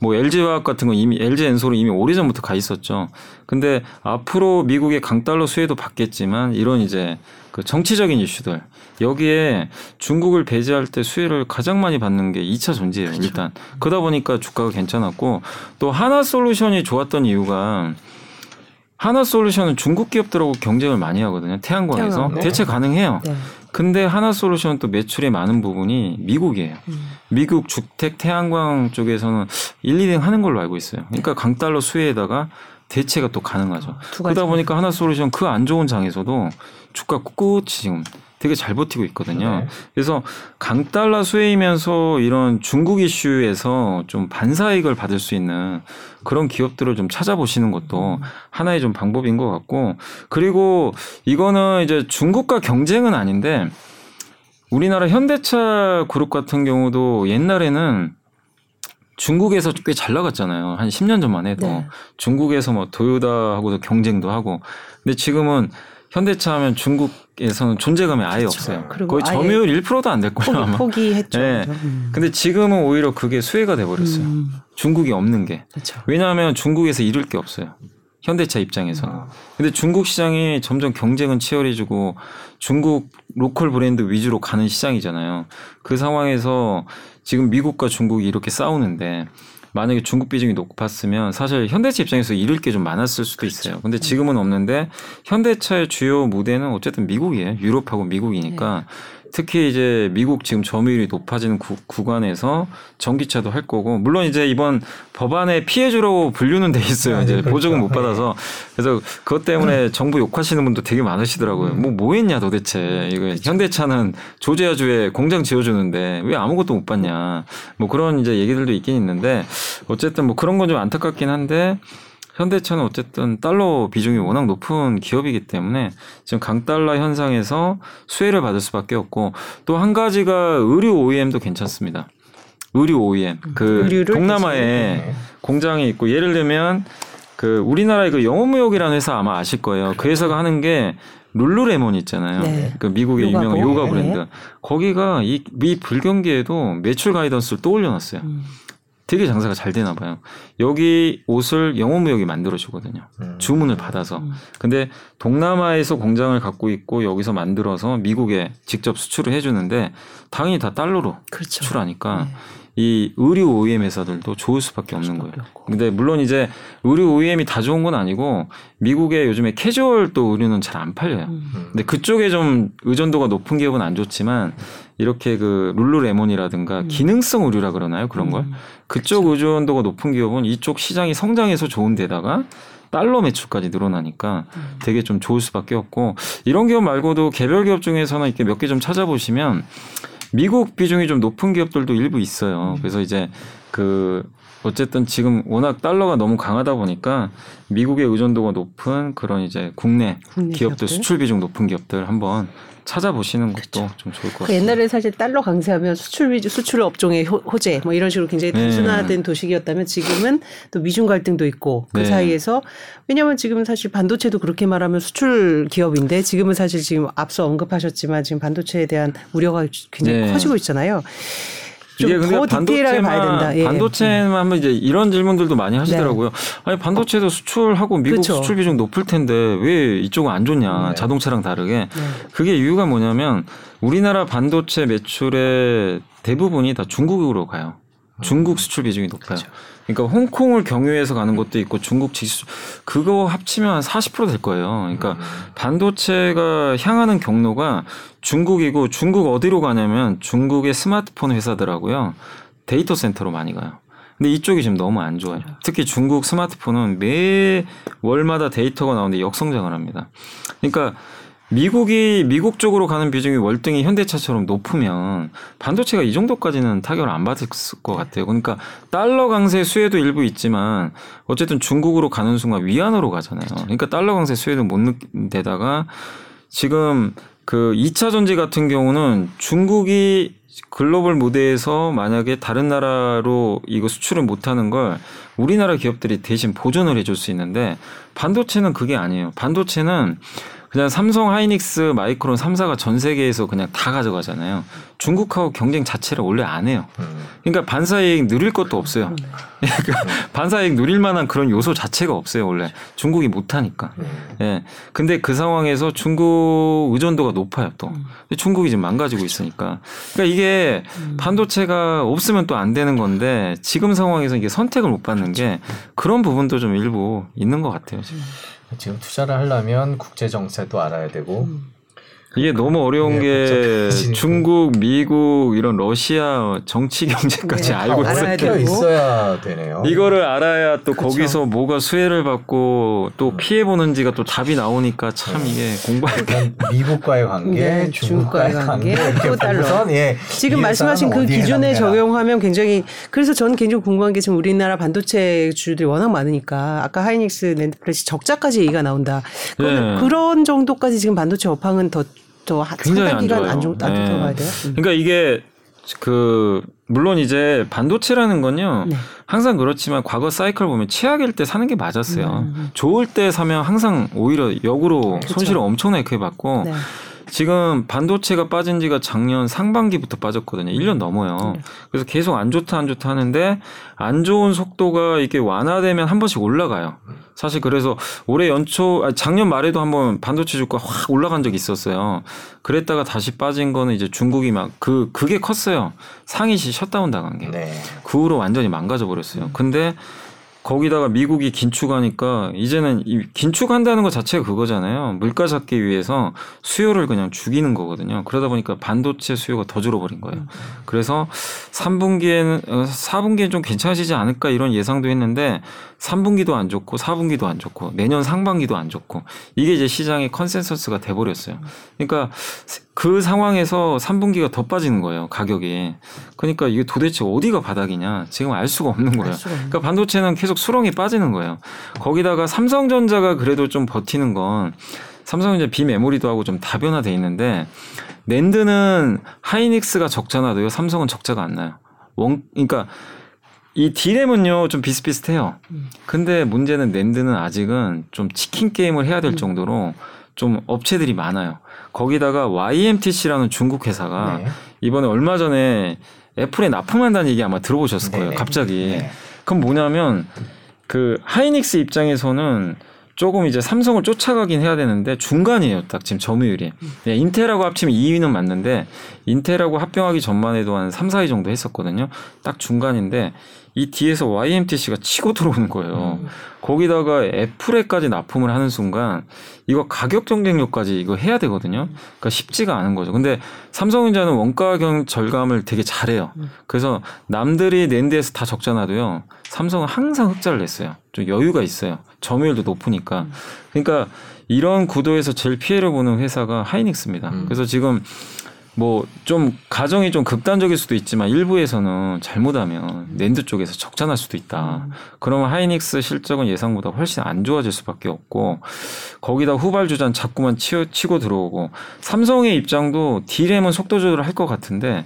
뭐 LG화학 같은 거 이미 LG 엔솔은 이미 오래전부터 가 있었죠. 근데 앞으로 미국의 강달러 수혜도 받겠지만 이런 이제 그 정치적인 이슈들 여기에 중국을 배제할 때 수혜를 가장 많이 받는 게 2차 전지예요. 그렇죠. 일단 그러다 보니까 주가가 괜찮았고 또 하나 솔루션이 좋았던 이유가 하나 솔루션은 중국 기업들하고 경쟁을 많이 하거든요. 태양광에서 태양광, 네. 대체 가능해요. 네. 근데 하나 솔루션은 또 매출의 많은 부분이 미국이에요. 음. 미국 주택 태양광 쪽에서는 1, 2등 하는 걸로 알고 있어요. 그러니까 강달러 수혜에다가 대체가 또 가능하죠. 그러다 보니까 하나 솔루션 그 안 좋은 장에서도 주가 꿋꿋이 지금 되게 잘 버티고 있거든요. 네. 그래서 강달러 수혜이면서 이런 중국 이슈에서 좀 반사이익을 받을 수 있는 그런 기업들을 좀 찾아보시는 것도 하나의 좀 방법인 것 같고 그리고 이거는 이제 중국과 경쟁은 아닌데 우리나라 현대차 그룹 같은 경우도 옛날에는 중국에서 꽤 잘 나갔잖아요. 한 10년 전만 해도 네. 중국에서 뭐 도요다하고도 경쟁도 하고 근데 지금은 현대차 하면 중국에서는 존재감이 아예 없어요. 그리고 거의 점유율 1%도 안 될 거예요 포기, 아마. 포기했죠. 네. 음. 근데 지금은 오히려 그게 수혜가 돼 버렸어요. 음. 중국이 없는 게. 그렇죠. 왜냐하면 중국에서 잃을 게 없어요. 현대차 입장에서는. 아. 근데 중국 시장이 점점 경쟁은 치열해지고 중국 로컬 브랜드 위주로 가는 시장이잖아요. 그 상황에서 지금 미국과 중국이 이렇게 싸우는데 만약에 중국 비중이 높았으면 사실 현대차 입장에서 잃을 게 좀 많았을 수도 있어요. 근데 지금은 없는데 현대차의 주요 무대는 어쨌든 미국이에요. 유럽하고 미국이니까 특히 이제 미국 지금 점유율이 높아지는 구, 구간에서 전기차도 할 거고 물론 이제 이번 법안에 피해주로 분류는 돼 있어요. 아, 이제 네, 그렇죠. 보조금 못 받아서 그래서 그것 때문에 음. 정부 욕하시는 분도 되게 많으시더라고요. 뭐뭐 했냐 도대체 이거 그렇죠. 현대차는 조제아주에 공장 지어주는데 왜 아무것도 못 받냐 뭐 그런 이제 얘기들도 있긴 있는데 어쨌든 뭐 그런 건 좀 안타깝긴 한데 현대차는 어쨌든 달러 비중이 워낙 높은 기업이기 때문에 지금 강달러 현상에서 수혜를 받을 수밖에 없고 또 한 가지가 의류 OEM도 괜찮습니다. 의류 OEM 그 의류를 동남아에 네. 공장이 있고 예를 들면 그 우리나라의 그 영업무역이라는 회사 아마 아실 거예요. 그 회사가 하는 게 룰루레몬 있잖아요. 네. 그 미국의 요가복. 유명한 요가 네. 브랜드. 거기가 이 미 불경기에도 매출 가이던스를 또 올려놨어요. 음. 되게 장사가 잘 되나 봐요. 여기 옷을 영업무역이 만들어 주거든요. 음. 주문을 받아서. 음. 근데 동남아에서 공장을 갖고 있고 여기서 만들어서 미국에 직접 수출을 해주는데 당연히 다 달러로 그렇죠. 수출하니까 네. 이 의류 OEM 회사들도 좋을 수밖에 없는 거예요. 없고. 근데 물론 이제 의류 OEM이 다 좋은 건 아니고 미국의 요즘에 캐주얼 또 의류는 잘 안 팔려요. 음. 음. 근데 그쪽에 좀 의존도가 높은 기업은 안 좋지만 이렇게 그 룰루레몬이라든가 기능성 의류라 그러나요? 그런 걸 음. 그쪽 의존도가 높은 기업은 이쪽 시장이 성장해서 좋은 데다가 달러 매출까지 늘어나니까 음. 되게 좀 좋을 수밖에 없고 이런 기업 말고도 개별 기업 중에서는 이렇게 몇 개 좀 찾아보시면 미국 비중이 좀 높은 기업들도 일부 있어요. 그래서 이제 그 어쨌든 지금 워낙 달러가 너무 강하다 보니까 미국의 의존도가 높은 그런 이제 국내, 국내 기업들 기업들. 수출 비중 높은 기업들 한번 찾아보시는 것도 좀 좋을 것그 같습니다. 옛날에 사실 달러 강세하면 수출 위주 수출 업종의 호, 호재 뭐 이런 식으로 굉장히 네. 단순화된 도식이었다면 지금은 또 미중 갈등도 있고 그 네. 사이에서 왜냐하면 지금 사실 반도체도 그렇게 말하면 수출 기업인데 지금은 사실 지금 앞서 언급하셨지만 지금 반도체에 대한 우려가 굉장히 네. 커지고 있잖아요. 좀 이게 근데 된다. 예. 반도체만 하면 이제 이런 질문들도 많이 하시더라고요. 아니 반도체도 수출하고 미국 그쵸. 수출 비중 높을 텐데 왜 이쪽은 안 좋냐? 네. 자동차랑 다르게. 네. 그게 이유가 뭐냐면 우리나라 반도체 매출의 대부분이 다 중국으로 가요. 중국 수출 비중이 높아요. 그 러니까 홍콩을 경유해서 가는 것도 있고 중국 지수 그거 합치면 한 40%될 거예요. 그러니까 반도체가 향하는 경로가 중국이고 중국 어디로 가냐면 중국의 스마트폰 회사들하고요. 데이터 센터로 많이 가요. 근데 이쪽이 지금 너무 안 좋아요. 특히 중국 스마트폰은 매 월마다 데이터가 나오는데 역성장을 합니다. 그러니까 미국이 미국 쪽으로 가는 비중이 월등히 현대차처럼 높으면 반도체가 이 정도까지는 타격을 안 받을 것 같아요. 그러니까 달러 강세 수혜도 일부 있지만 어쨌든 중국으로 가는 순간 위안으로 가잖아요. 그러니까 달러 강세 수혜도 못 느끼다가 지금 그 2차 전지 같은 경우는 중국이 글로벌 무대에서 만약에 다른 나라로 이거 수출을 못하는 걸 우리나라 기업들이 대신 보존을 해줄 수 있는데 반도체는 그게 아니에요. 반도체는 그냥 삼성, 하이닉스, 마이크론 3사가 전 세계에서 그냥 다 가져가잖아요. 중국하고 경쟁 자체를 원래 안 해요. 음. 그러니까 반사이익 누릴 것도 없어요. 그러니까 반사이익 누릴 만한 그런 요소 자체가 없어요, 원래. 중국이 못하니까. 음. 예. 근데 그 상황에서 중국 의존도가 높아요, 또. 중국이 지금 망가지고 있으니까. 그러니까 이게 반도체가 없으면 또 안 되는 건데 지금 상황에서 이게 선택을 못 받는 게 그런 부분도 좀 일부 있는 것 같아요, 지금. 지금 투자를 하려면 국제 정세도 알아야 되고 이게 너무 어려운 네, 게 복잡해지니까. 중국, 미국 이런 러시아 정치 경제까지 네, 알고 알아야 있어야. 있어야 되네요. 이거를 알아야 또 그쵸. 거기서 뭐가 수혜를 받고 또 피해 보는지가 또 답이 나오니까 참 이게 공부할 게 미국과의 관계, 네, 중국과의 관계, 또 달러. 예, 지금 이 말씀하신 그 기준에. 적용하면 굉장히 그래서 저는 개인적으로 궁금한 게 지금 우리나라 반도체 주들이 워낙 많으니까 아까 하이닉스 랜드플래시 적자까지 얘기가 나온다. 네. 그런 정도까지 지금 반도체 업황은 더 더 굉장히 안 좋아요. 안 좋, 안 네. 들어가야 돼요. 음. 그러니까 이게 그 물론 이제 반도체라는 건요. 네. 항상 그렇지만 과거 사이클 보면 최악일 때 사는 게 맞았어요. 좋을 때 사면 항상 오히려 역으로 그쵸. 손실을 엄청나게 크게 받고 네. 지금 반도체가 빠진 지가 작년 상반기부터 빠졌거든요. 1년 넘어요. 그래서 계속 안 좋다 안 좋다 하는데 안 좋은 속도가 이렇게 완화되면 한 번씩 올라가요. 사실 그래서 올해 연초 아 작년 말에도 한번 반도체 주가 확 올라간 적이 있었어요. 그랬다가 다시 빠진 거는 이제 중국이 막 그 그게 컸어요. 상위시 셧다운 당한 게. 네. 그 후로 완전히 망가져 버렸어요. 근데 거기다가 미국이 긴축하니까 이제는 이 긴축한다는 것 자체가 그거잖아요. 물가 잡기 위해서 수요를 그냥 죽이는 거거든요. 그러다 보니까 반도체 수요가 더 줄어버린 거예요. 그래서 3분기에는 4분기엔 좀 괜찮아지지 않을까 이런 예상도 했는데 3분기도 안 좋고 4분기도 안 좋고 내년 상반기도 안 좋고 이게 이제 시장의 consensus가 돼 버렸어요. 그러니까 그 상황에서 3분기가 더 빠지는 거예요, 가격이. 그러니까 이게 도대체 어디가 바닥이냐 지금 알 수가 없는 거예요. 수가 없는 그러니까 반도체는 계속 수렁에 빠지는 거예요. 거기다가 삼성전자가 그래도 좀 버티는 건 삼성전자 비메모리도 하고 좀 다변화돼 있는데 낸드는 하이닉스가 적자나도요. 삼성은 적자가 안 나요. 원 그러니까 이 디램은요 좀 비슷비슷해요. 근데 문제는 낸드는 아직은 좀 치킨 게임을 해야 될 정도로 좀 업체들이 많아요. 거기다가 YMTC라는 중국 회사가 네. 이번에 얼마 전에 애플에 납품한다는 얘기 아마 들어보셨을 거예요. 네네. 갑자기. 네. 그럼 뭐냐면 그 하이닉스 입장에서는 조금 이제 삼성을 쫓아가긴 해야 되는데 중간이에요. 딱 지금 점유율이. 네, 인텔하고 합치면 2위는 맞는데 인텔하고 합병하기 전만 해도 한 3, 4위 정도 했었거든요. 딱 중간인데 이 뒤에서 YMTC가 치고 들어오는 거예요. 거기다가 애플에까지 납품을 하는 순간 이거 가격 경쟁력까지 이거 해야 되거든요. 그러니까 쉽지가 않은 거죠. 근데 삼성전자는 원가 경 절감을 되게 잘해요. 그래서 남들이 낸드에서 다 적자나도요. 삼성은 항상 흑자를 냈어요. 좀 여유가 있어요. 점유율도 높으니까. 그러니까 이런 구도에서 제일 피해를 보는 회사가 하이닉스입니다. 음. 그래서 지금 뭐 좀 가정이 좀 극단적일 수도 있지만 일부에서는 잘못하면 낸드 쪽에서 적자 날 수도 있다. 그러면 하이닉스 실적은 예상보다 훨씬 안 좋아질 수밖에 없고 거기다 후발 주전 자꾸만 치고 들어오고 삼성의 입장도 디램은 속도 조절을 할 것 같은데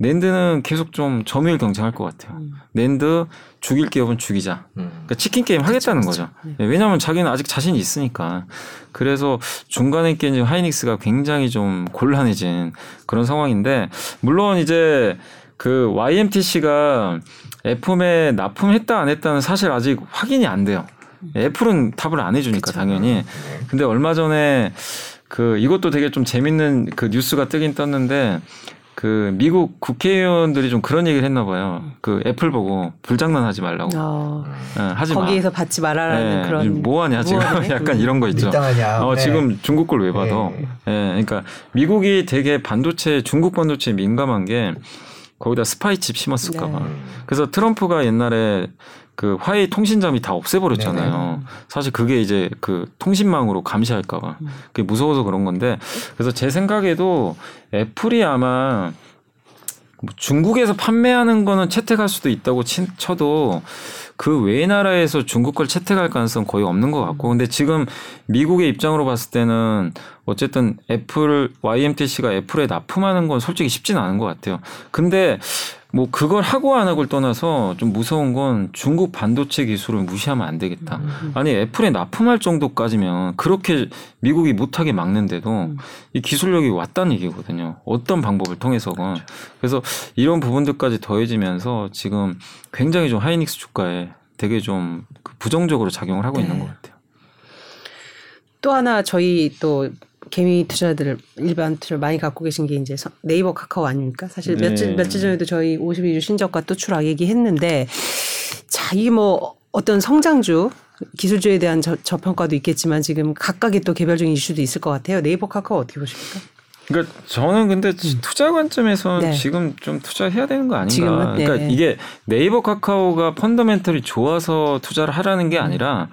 낸드는 계속 좀 점유율 경쟁할 것 같아요. 낸드 죽일 기업은 죽이자. 음. 그러니까 치킨 게임 하겠다는 거죠. 네, 왜냐하면 자기는 아직 자신이 있으니까. 그래서 중간에 낀 하이닉스가 굉장히 좀 곤란해진 그런 상황인데 물론 이제 그 YMTC가 애품에 납품했다 안 했다는 사실 아직 확인이 안 돼요. 애플은 답을 안 해주니까 당연히. 네. 근데 얼마 전에 그 이것도 되게 좀 재밌는 그 뉴스가 뜨긴 떴는데 그 미국 국회의원들이 좀 그런 얘기를 했나 봐요. 그 애플 보고 불장난하지 말라고. 어, 예, 하지 마. 거기에서 받지 말아라는 예, 그런 뭐 하냐 지금 뭐하네? 약간 음. 이런 거 있죠. 밀당하냐. 어, 네. 지금 중국 걸 왜 받어. 네. 예, 그러니까 미국이 되게 반도체 중국 반도체에 민감한 게 거기다 스파이 칩 심었을까 봐. 네. 그래서 트럼프가 옛날에 그 화웨이 통신장비 다 없애버렸잖아요. 사실 그게 이제 그 통신망으로 감시할까봐 그게 무서워서 그런 건데 그래서 제 생각에도 애플이 아마 뭐 중국에서 판매하는 거는 채택할 수도 있다고 치- 쳐도 그외 나라에서 중국 걸 채택할 가능성 은 거의 없는 것 같고 근데 지금 미국의 입장으로 봤을 때는 어쨌든 애플 YMTC가 애플에 납품하는 건 솔직히 쉽지는 않은 것 같아요. 근데 뭐 그걸 하고 안 하고를 떠나서 좀 무서운 건 중국 반도체 기술을 무시하면 안 되겠다. 아니 애플에 납품할 정도까지면 그렇게 미국이 못하게 막는데도 이 기술력이 왔다는 얘기거든요. 어떤 방법을 통해서건. 그래서 이런 부분들까지 더해지면서 지금 굉장히 좀 하이닉스 주가에 되게 좀그 부정적으로 작용을 하고 있는 것 같아요. 또 하나 저희 또 개미 투자들 일반 투자를 많이 갖고 계신 게 이제 서- 네이버 카카오 아닙니까? 사실 네. 며칠 며칠 전에도 저희 52주 신저가 또 추락 얘기했는데 자 이게 뭐 어떤 성장주 기술주에 대한 저, 저평가도 있겠지만 지금 각각의 또 개별적인 이슈도 있을 것 같아요. 네이버 카카오 어떻게 보십니까? 그러니까 저는 근데 투자 관점에서 네. 지금 좀 투자해야 되는 거 아닌가. 지금은? 네. 그러니까 이게 네이버 카카오가 펀더멘털이 좋아서 투자를 하라는 게 아니라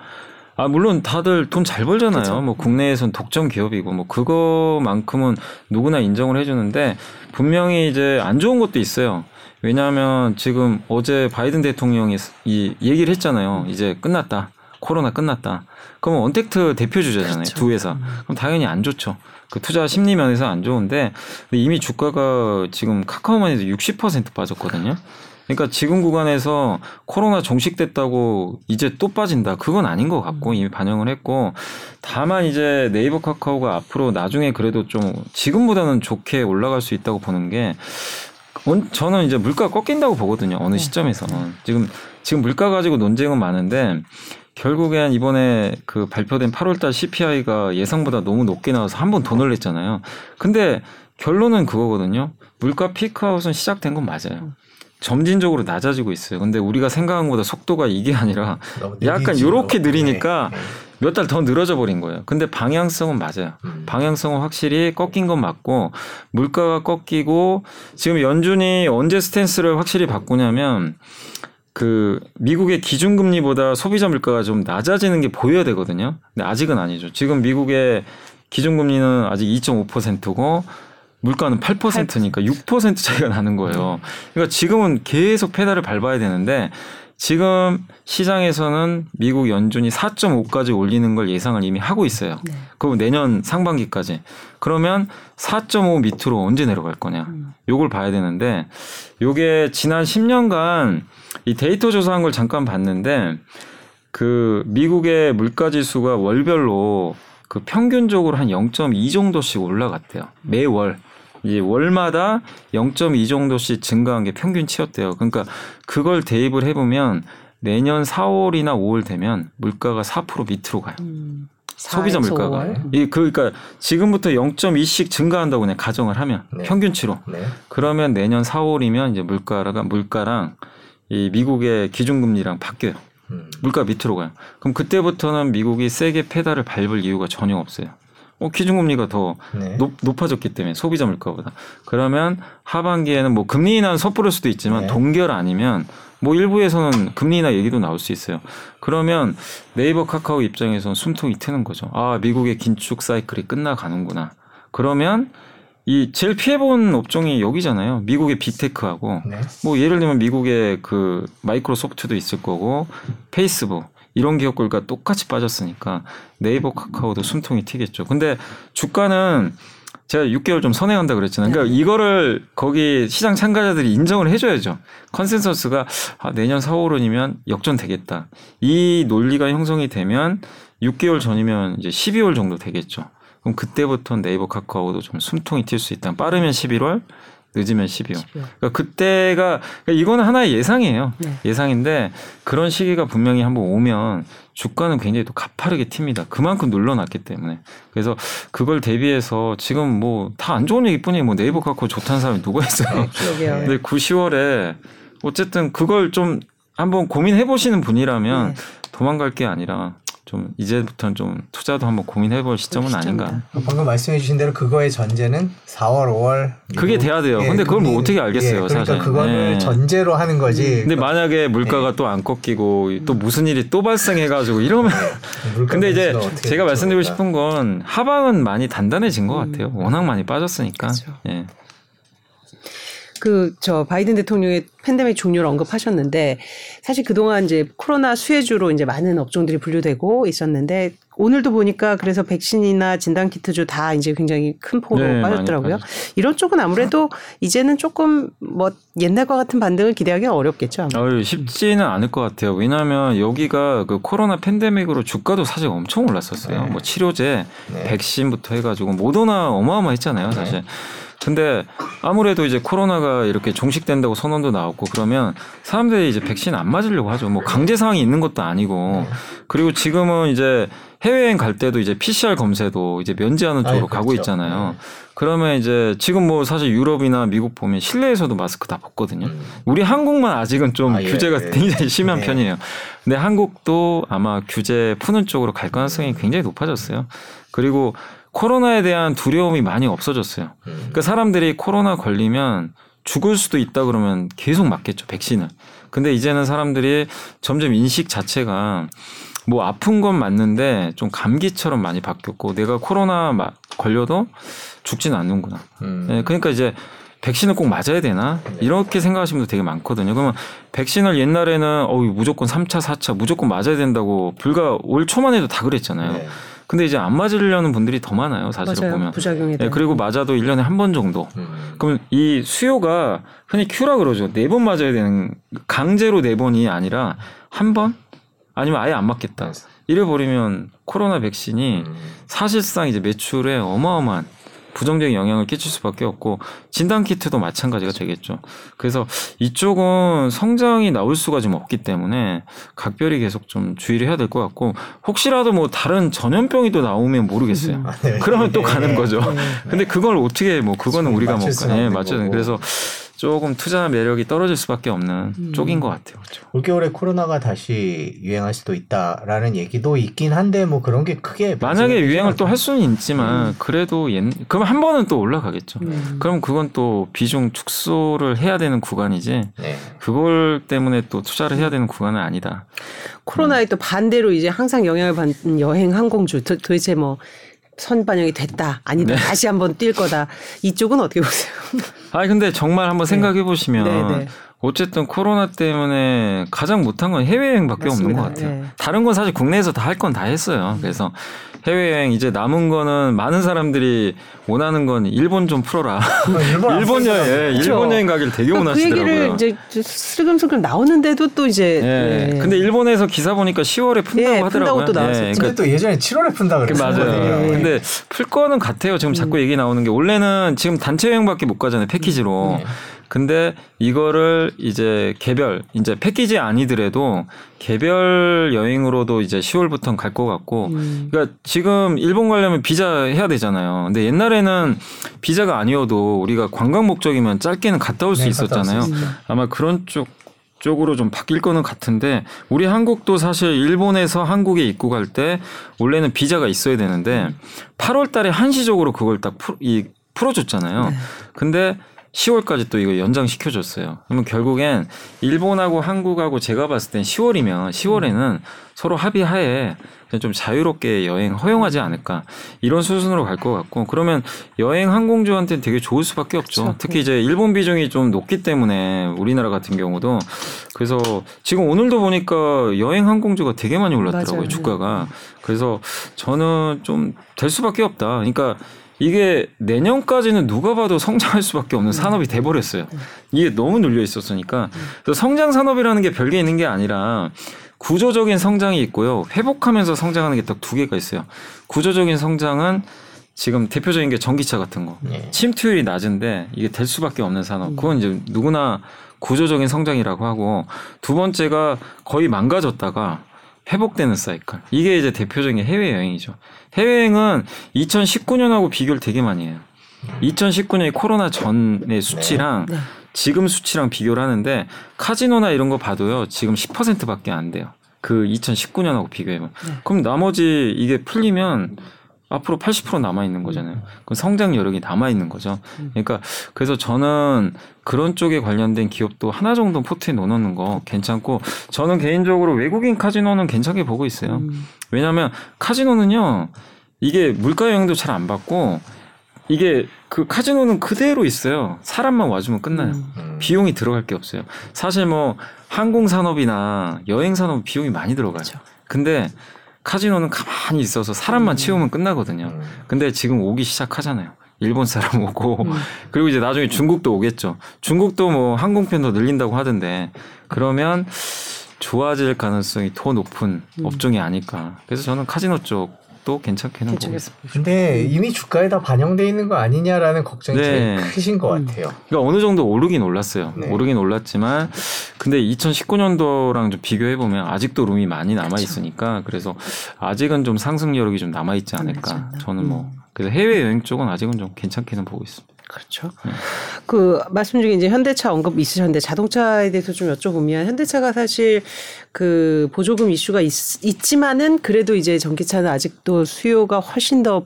아 물론 다들 돈 잘 벌잖아요. 그쵸. 뭐 국내에선 독점 기업이고 뭐 그거만큼은 누구나 인정을 해주는데 분명히 이제 안 좋은 것도 있어요. 왜냐하면 지금 어제 바이든 대통령이 이 얘기를 했잖아요. 이제 끝났다. 코로나 끝났다. 그러면 언택트 대표 주자잖아요. 그렇죠. 두 회사. 그럼 당연히 안 좋죠. 그 투자 심리 면에서 안 좋은데 이미 주가가 지금 카카오만 해도 60% 빠졌거든요. 그러니까 지금 구간에서 코로나 종식됐다고 이제 또 빠진다. 그건 아닌 것 같고 이미 반영을 했고 다만 이제 네이버 카카오가 앞으로 나중에 그래도 좀 지금보다는 좋게 올라갈 수 있다고 보는 게 저는 이제 물가 꺾인다고 보거든요. 어느 시점에서는 지금 지금 물가 가지고 논쟁은 많은데 결국엔 이번에 그 발표된 8월달 CPI가 예상보다 너무 높게 나와서 한 번 더 놀랬잖아요. 근데 결론은 그거거든요. 물가 피크아웃은 시작된 건 맞아요. 점진적으로 낮아지고 있어요. 근데 우리가 생각한 것보다 속도가 이게 아니라 약간 요렇게 느리니까 네, 네. 몇달 더 늘어져 버린 거예요. 근데 방향성은 맞아요. 음. 방향성은 확실히 꺾인 건 맞고 물가가 꺾이고 지금 연준이 언제 스탠스를 확실히 바꾸냐면 그 미국의 기준금리보다 소비자 물가가 좀 낮아지는 게 보여야 되거든요. 근데 아직은 아니죠. 지금 미국의 기준금리는 아직 2.5%고 물가는 8%니까 6% 차이가 나는 거예요. 그러니까 지금은 계속 페달을 밟아야 되는데 지금 시장에서는 미국 연준이 4.5까지 올리는 걸 예상을 이미 하고 있어요. 네. 그럼 내년 상반기까지. 그러면 4.5 밑으로 언제 내려갈 거냐. 음. 요걸 봐야 되는데 요게 지난 10년간 이 데이터 조사한 걸 잠깐 봤는데 그 미국의 물가 지수가 월별로 그 평균적으로 한 0.2 정도씩 올라갔대요. 매월. 이제 월마다 0.2 정도씩 증가한 게 평균치였대요. 그러니까 그걸 대입을 해보면 내년 4월이나 5월 되면 물가가 4% 밑으로 가요. 음. 소비자 물가가. 이 그러니까 지금부터 0.2씩 증가한다고 그냥 가정을 하면 네. 평균치로. 네. 그러면 내년 4월이면 이제 물가가 물가랑 이 미국의 기준금리랑 바뀌어요. 음. 물가 밑으로 가요. 그럼 그때부터는 미국이 세게 페달을 밟을 이유가 전혀 없어요. 어, 기준금리가 더 네. 높, 높아졌기 때문에 소비자 물가보다. 그러면 하반기에는 뭐 금리 인하는 섣부를 수도 있지만 네. 동결 아니면 뭐 일부에서는 금리 인하 얘기도 나올 수 있어요. 그러면 네이버 카카오 입장에서는 숨통이 트는 거죠. 아, 미국의 긴축 사이클이 끝나가는구나. 그러면 이 제일 피해본 업종이 여기잖아요. 미국의 빅테크하고 네. 뭐 예를 들면 미국의 그 마이크로소프트도 있을 거고 페이스북 이런 기업들과 똑같이 빠졌으니까 네이버 카카오도 숨통이 튀겠죠. 근데 주가는 제가 6개월 좀 선행한다 그랬잖아요. 그러니까 네. 이거를 거기 시장 참가자들이 인정을 해줘야죠. consensus가 아, 내년 4, 5월이면 역전되겠다. 이 논리가 형성이 되면 6개월 전이면 이제 12월 정도 되겠죠. 그럼 그때부터 네이버 카카오도 좀 숨통이 트일 수 있다. 빠르면 11월, 늦으면 12월. 12월. 그러니까 그때가 그러니까 이거는 하나의 예상이에요. 네. 예상인데 그런 시기가 분명히 한번 오면 주가는 굉장히 또 가파르게 튑니다. 그만큼 눌러놨기 때문에. 그래서 그걸 대비해서 지금 뭐 다 안 좋은 얘기뿐이 뭐 네이버 카카오 좋다는 사람이 누가 있어요. 네, 근데 9, 10월에 어쨌든 그걸 좀 한번 고민해 보시는 분이라면 네. 도망갈 게 아니라 좀 이제부터는 좀 투자도 한번 고민해 볼 시점은 아닌가. 방금 말씀해 주신 대로 그거의 전제는 4월, 5월. 그게 돼야 돼요. 예, 근데 그걸 뭐 어떻게 알겠어요, 예, 그러니까 사실. 그거를 예. 전제로 하는 거지. 음. 근데 만약에 물가가 예. 또안 꺾이고 또 무슨 일이 또 발생해 가지고 이러면. 예. 근데 이제 제가 말씀드리고 싶은 건 하방은 많이 단단해진 것 음. 같아요. 워낙 많이 빠졌으니까. 그렇죠. 예. 그 저 바이든 대통령의 팬데믹 종료를 언급하셨는데 사실 그동안 이제 코로나 수혜주로 이제 많은 업종들이 분류되고 있었는데 오늘도 보니까 그래서 백신이나 진단 키트주 다 이제 굉장히 큰 폭으로 네, 빠졌더라고요. 이런 쪽은 아무래도 이제는 조금 뭐 옛날과 같은 반등을 기대하기 어렵겠죠. 아마. 쉽지는 않을 것 같아요. 왜냐하면 여기가 그 코로나 팬데믹으로 주가도 사실 엄청 올랐었어요. 네. 뭐 치료제, 네. 백신부터 해가지고 모더나 어마어마했잖아요, 사실. 네. 근데 아무래도 이제 코로나가 이렇게 종식된다고 선언도 나왔고 그러면 사람들이 이제 백신 안 맞으려고 하죠. 뭐 강제 상황이 있는 것도 아니고 그리고 지금은 이제 해외여행 갈 때도 이제 PCR 검사도 이제 면제하는 쪽으로 아이, 가고 그렇죠. 있잖아요. 네. 그러면 이제 지금 뭐 사실 유럽이나 미국 보면 실내에서도 마스크 다 벗거든요. 음. 우리 한국만 아직은 좀 아, 예, 규제가 예. 굉장히 심한 네. 편이에요. 근데 한국도 아마 규제 푸는 쪽으로 갈 가능성이 굉장히 높아졌어요. 그리고 코로나에 대한 두려움이 많이 없어졌어요. 음. 그러니까 사람들이 코로나 걸리면 죽을 수도 있다 그러면 계속 맞겠죠 백신을. 근데 이제는 사람들이 점점 인식 자체가 뭐 아픈 건 맞는데 좀 감기처럼 많이 바뀌었고 내가 코로나 걸려도 죽지는 않는구나. 음. 네, 그러니까 이제 백신을 꼭 맞아야 되나? 네. 이렇게 생각하시는 분들 되게 많거든요. 그러면 백신을 옛날에는 어우 무조건 3차, 4차 무조건 맞아야 된다고 불과 올 초만 해도 다 그랬잖아요. 네. 근데 이제 안 맞으려는 분들이 더 많아요. 사실은 맞아요. 보면. 부작용에 네, 대한. 그리고 맞아도 1년에 한 번 정도. 음. 그럼 이 수요가 흔히 큐라 그러죠. 네 번 맞아야 되는 강제로 네 번이 아니라 한 번 아니면 아예 안 맞겠다. 이래 버리면 코로나 백신이 음. 사실상 이제 매출에 어마어마한 부정적인 영향을 끼칠 수밖에 없고 진단 키트도 마찬가지가 되겠죠. 그래서 이쪽은 성장이 나올 수가 좀 없기 때문에 각별히 계속 좀 주의를 해야 될 것 같고 혹시라도 뭐 다른 전염병이 또 나오면 모르겠어요. 아, 네. 그러면 또 가는 네. 거죠. 근데 그걸 어떻게 뭐 그거는 우리가 뭐 예, 맞죠. 그래서 조금 투자 매력이 떨어질 수밖에 없는 음. 쪽인 것 같아요. 그렇죠. 올겨울에 코로나가 다시 유행할 수도 있다라는 얘기도 있긴 한데 뭐 그런 게 크게 만약에 유행을 또 할 수는 있지만 음. 그래도 옛 그럼 한 번은 또 올라가겠죠. 음. 그럼 그건 또 비중 축소를 해야 되는 구간이지 네. 그걸 때문에 또 투자를 해야 되는 구간은 아니다. 코로나에 또 반대로 이제 항상 영향을 받는 여행 항공주 도, 도대체 뭐 선반영이 됐다 아니다 네. 다시 한번 뛸 거다 이쪽은 어떻게 보세요? 아니 근데 정말 한번 생각해 보시면 네, 네. 어쨌든 코로나 때문에 가장 못한 건 해외여행밖에 없는 맞습니다. 것 같아요. 네. 다른 건 사실 국내에서 다 할 건 다 했어요. 그래서 해외여행 이제 남은 거는 많은 사람들이 원하는 건 일본 좀 풀어라. 일본 안 일본 여행, 예, 그렇죠. 일본 여행 가기를 되게 그러니까 그 원하시더라고요. 얘기를 이제 슬금슬금 나오는데도 또 이제 예. 예. 근데 일본에서 기사 보니까 10월에 푼다고 예, 하더라고요. 푼다고. 예, 근데 또 예전에 7월에 푼다 그 그랬어요. 맞아요. 네. 근데 풀 거는 같아요. 지금 자꾸 얘기 나오는 게 원래는 지금 단체 여행밖에 못 가잖아요. 패키지로. 네. 근데 이거를 이제 개별 이제 패키지 아니더라도 개별 여행으로도 이제 10월부터는 갈것 같고 음. 그러니까 지금 일본 가려면 비자 해야 되잖아요. 근데 옛날에는 비자가 아니어도 우리가 관광 목적이면 짧게는 갔다 올수 네, 갔다 있었잖아요. 올수 있어요. 아마 그런 쪽 쪽으로 좀 바뀔 거는 같은데 우리 한국도 사실 일본에서 한국에 입국할 때 원래는 비자가 있어야 되는데 8월 달에 한시적으로 그걸 딱 풀, 이, 풀어줬잖아요. 네. 근데 10월까지 또 이거 연장시켜줬어요. 그러면 결국엔 일본하고 한국하고 제가 봤을 땐 10월이면 10월에는 서로 합의하에 그냥 좀 자유롭게 여행 허용하지 않을까 이런 수순으로 갈 것 같고 그러면 여행 항공주한테는 되게 좋을 수밖에 없죠. 그렇죠. 특히 이제 일본 비중이 좀 높기 때문에 우리나라 같은 경우도 그래서 지금 오늘도 보니까 여행 항공주가 되게 많이 올랐더라고요 맞아요. 주가가 그래서 저는 좀 될 수밖에 없다. 그러니까 이게 내년까지는 누가 봐도 성장할 수밖에 없는 산업이 돼버렸어요. 이게 너무 눌려 있었으니까. 그래서 성장 산업이라는 게 별게 있는 게 아니라 구조적인 성장이 있고요. 회복하면서 성장하는 게 딱 두 개가 있어요. 구조적인 성장은 지금 대표적인 게 전기차 같은 거. 네. 침투율이 낮은데 이게 될 수밖에 없는 산업. 그건 이제 누구나 구조적인 성장이라고 하고 두 번째가 거의 망가졌다가 회복되는 사이클. 이게 이제 대표적인 해외여행이죠. 해외여행은 2019년하고 비교를 되게 많이 해요. 2019년이 코로나 전의 수치랑 네. 지금 수치랑 비교를 하는데 카지노나 이런 거 봐도요. 지금 10%밖에 안 돼요. 그 2019년하고 비교해보면. 네. 그럼 나머지 이게 풀리면 앞으로 80% 남아 있는 거잖아요. 그 성장 여력이 남아 있는 거죠. 그러니까 그래서 저는 그런 쪽에 관련된 기업도 하나 정도 포트에 넣어놓는 거 괜찮고 저는 개인적으로 외국인 카지노는 괜찮게 보고 있어요. 음. 왜냐하면 카지노는요 이게 물가 영향도 잘 안 받고 이게 그 카지노는 그대로 있어요. 사람만 와주면 끝나요. 음. 음. 비용이 들어갈 게 없어요. 사실 뭐 항공 산업이나 여행 산업 비용이 많이 들어가요. 그렇죠. 근데 카지노는 가만히 있어서 사람만 채우면 끝나거든요. 음. 근데 지금 오기 시작하잖아요. 일본 사람 오고 음. 그리고 이제 나중에 중국도 오겠죠. 중국도 뭐 항공편 더 늘린다고 하던데 그러면 좋아질 가능성이 더 높은 음. 업종이 아닐까. 그래서 저는 카지노 쪽 도 괜찮게는 보고 괜찮겠습니다. 근데 이미 주가에 다 반영돼 있는 거 아니냐라는 걱정이 네. 제일 크신 것 음. 같아요. 그러니까 어느 정도 오르긴 올랐어요. 네. 오르긴 올랐지만 근데 2019년도랑 좀 비교해 보면 아직도 룸이 많이 남아 있으니까 그래서 아직은 좀 상승 여력이 좀 남아 있지 않을까. 않나. 저는 뭐 음. 그래서 해외 여행 쪽은 아직은 좀 괜찮게는 보고 있습니다. 그렇죠. 네. 그 말씀 중에 이제 현대차 언급 있으셨는데 자동차에 대해서 좀 여쭤보면 현대차가 사실 그 보조금 이슈가 있, 지만은 그래도 이제 전기차는 아직도 수요가 훨씬 더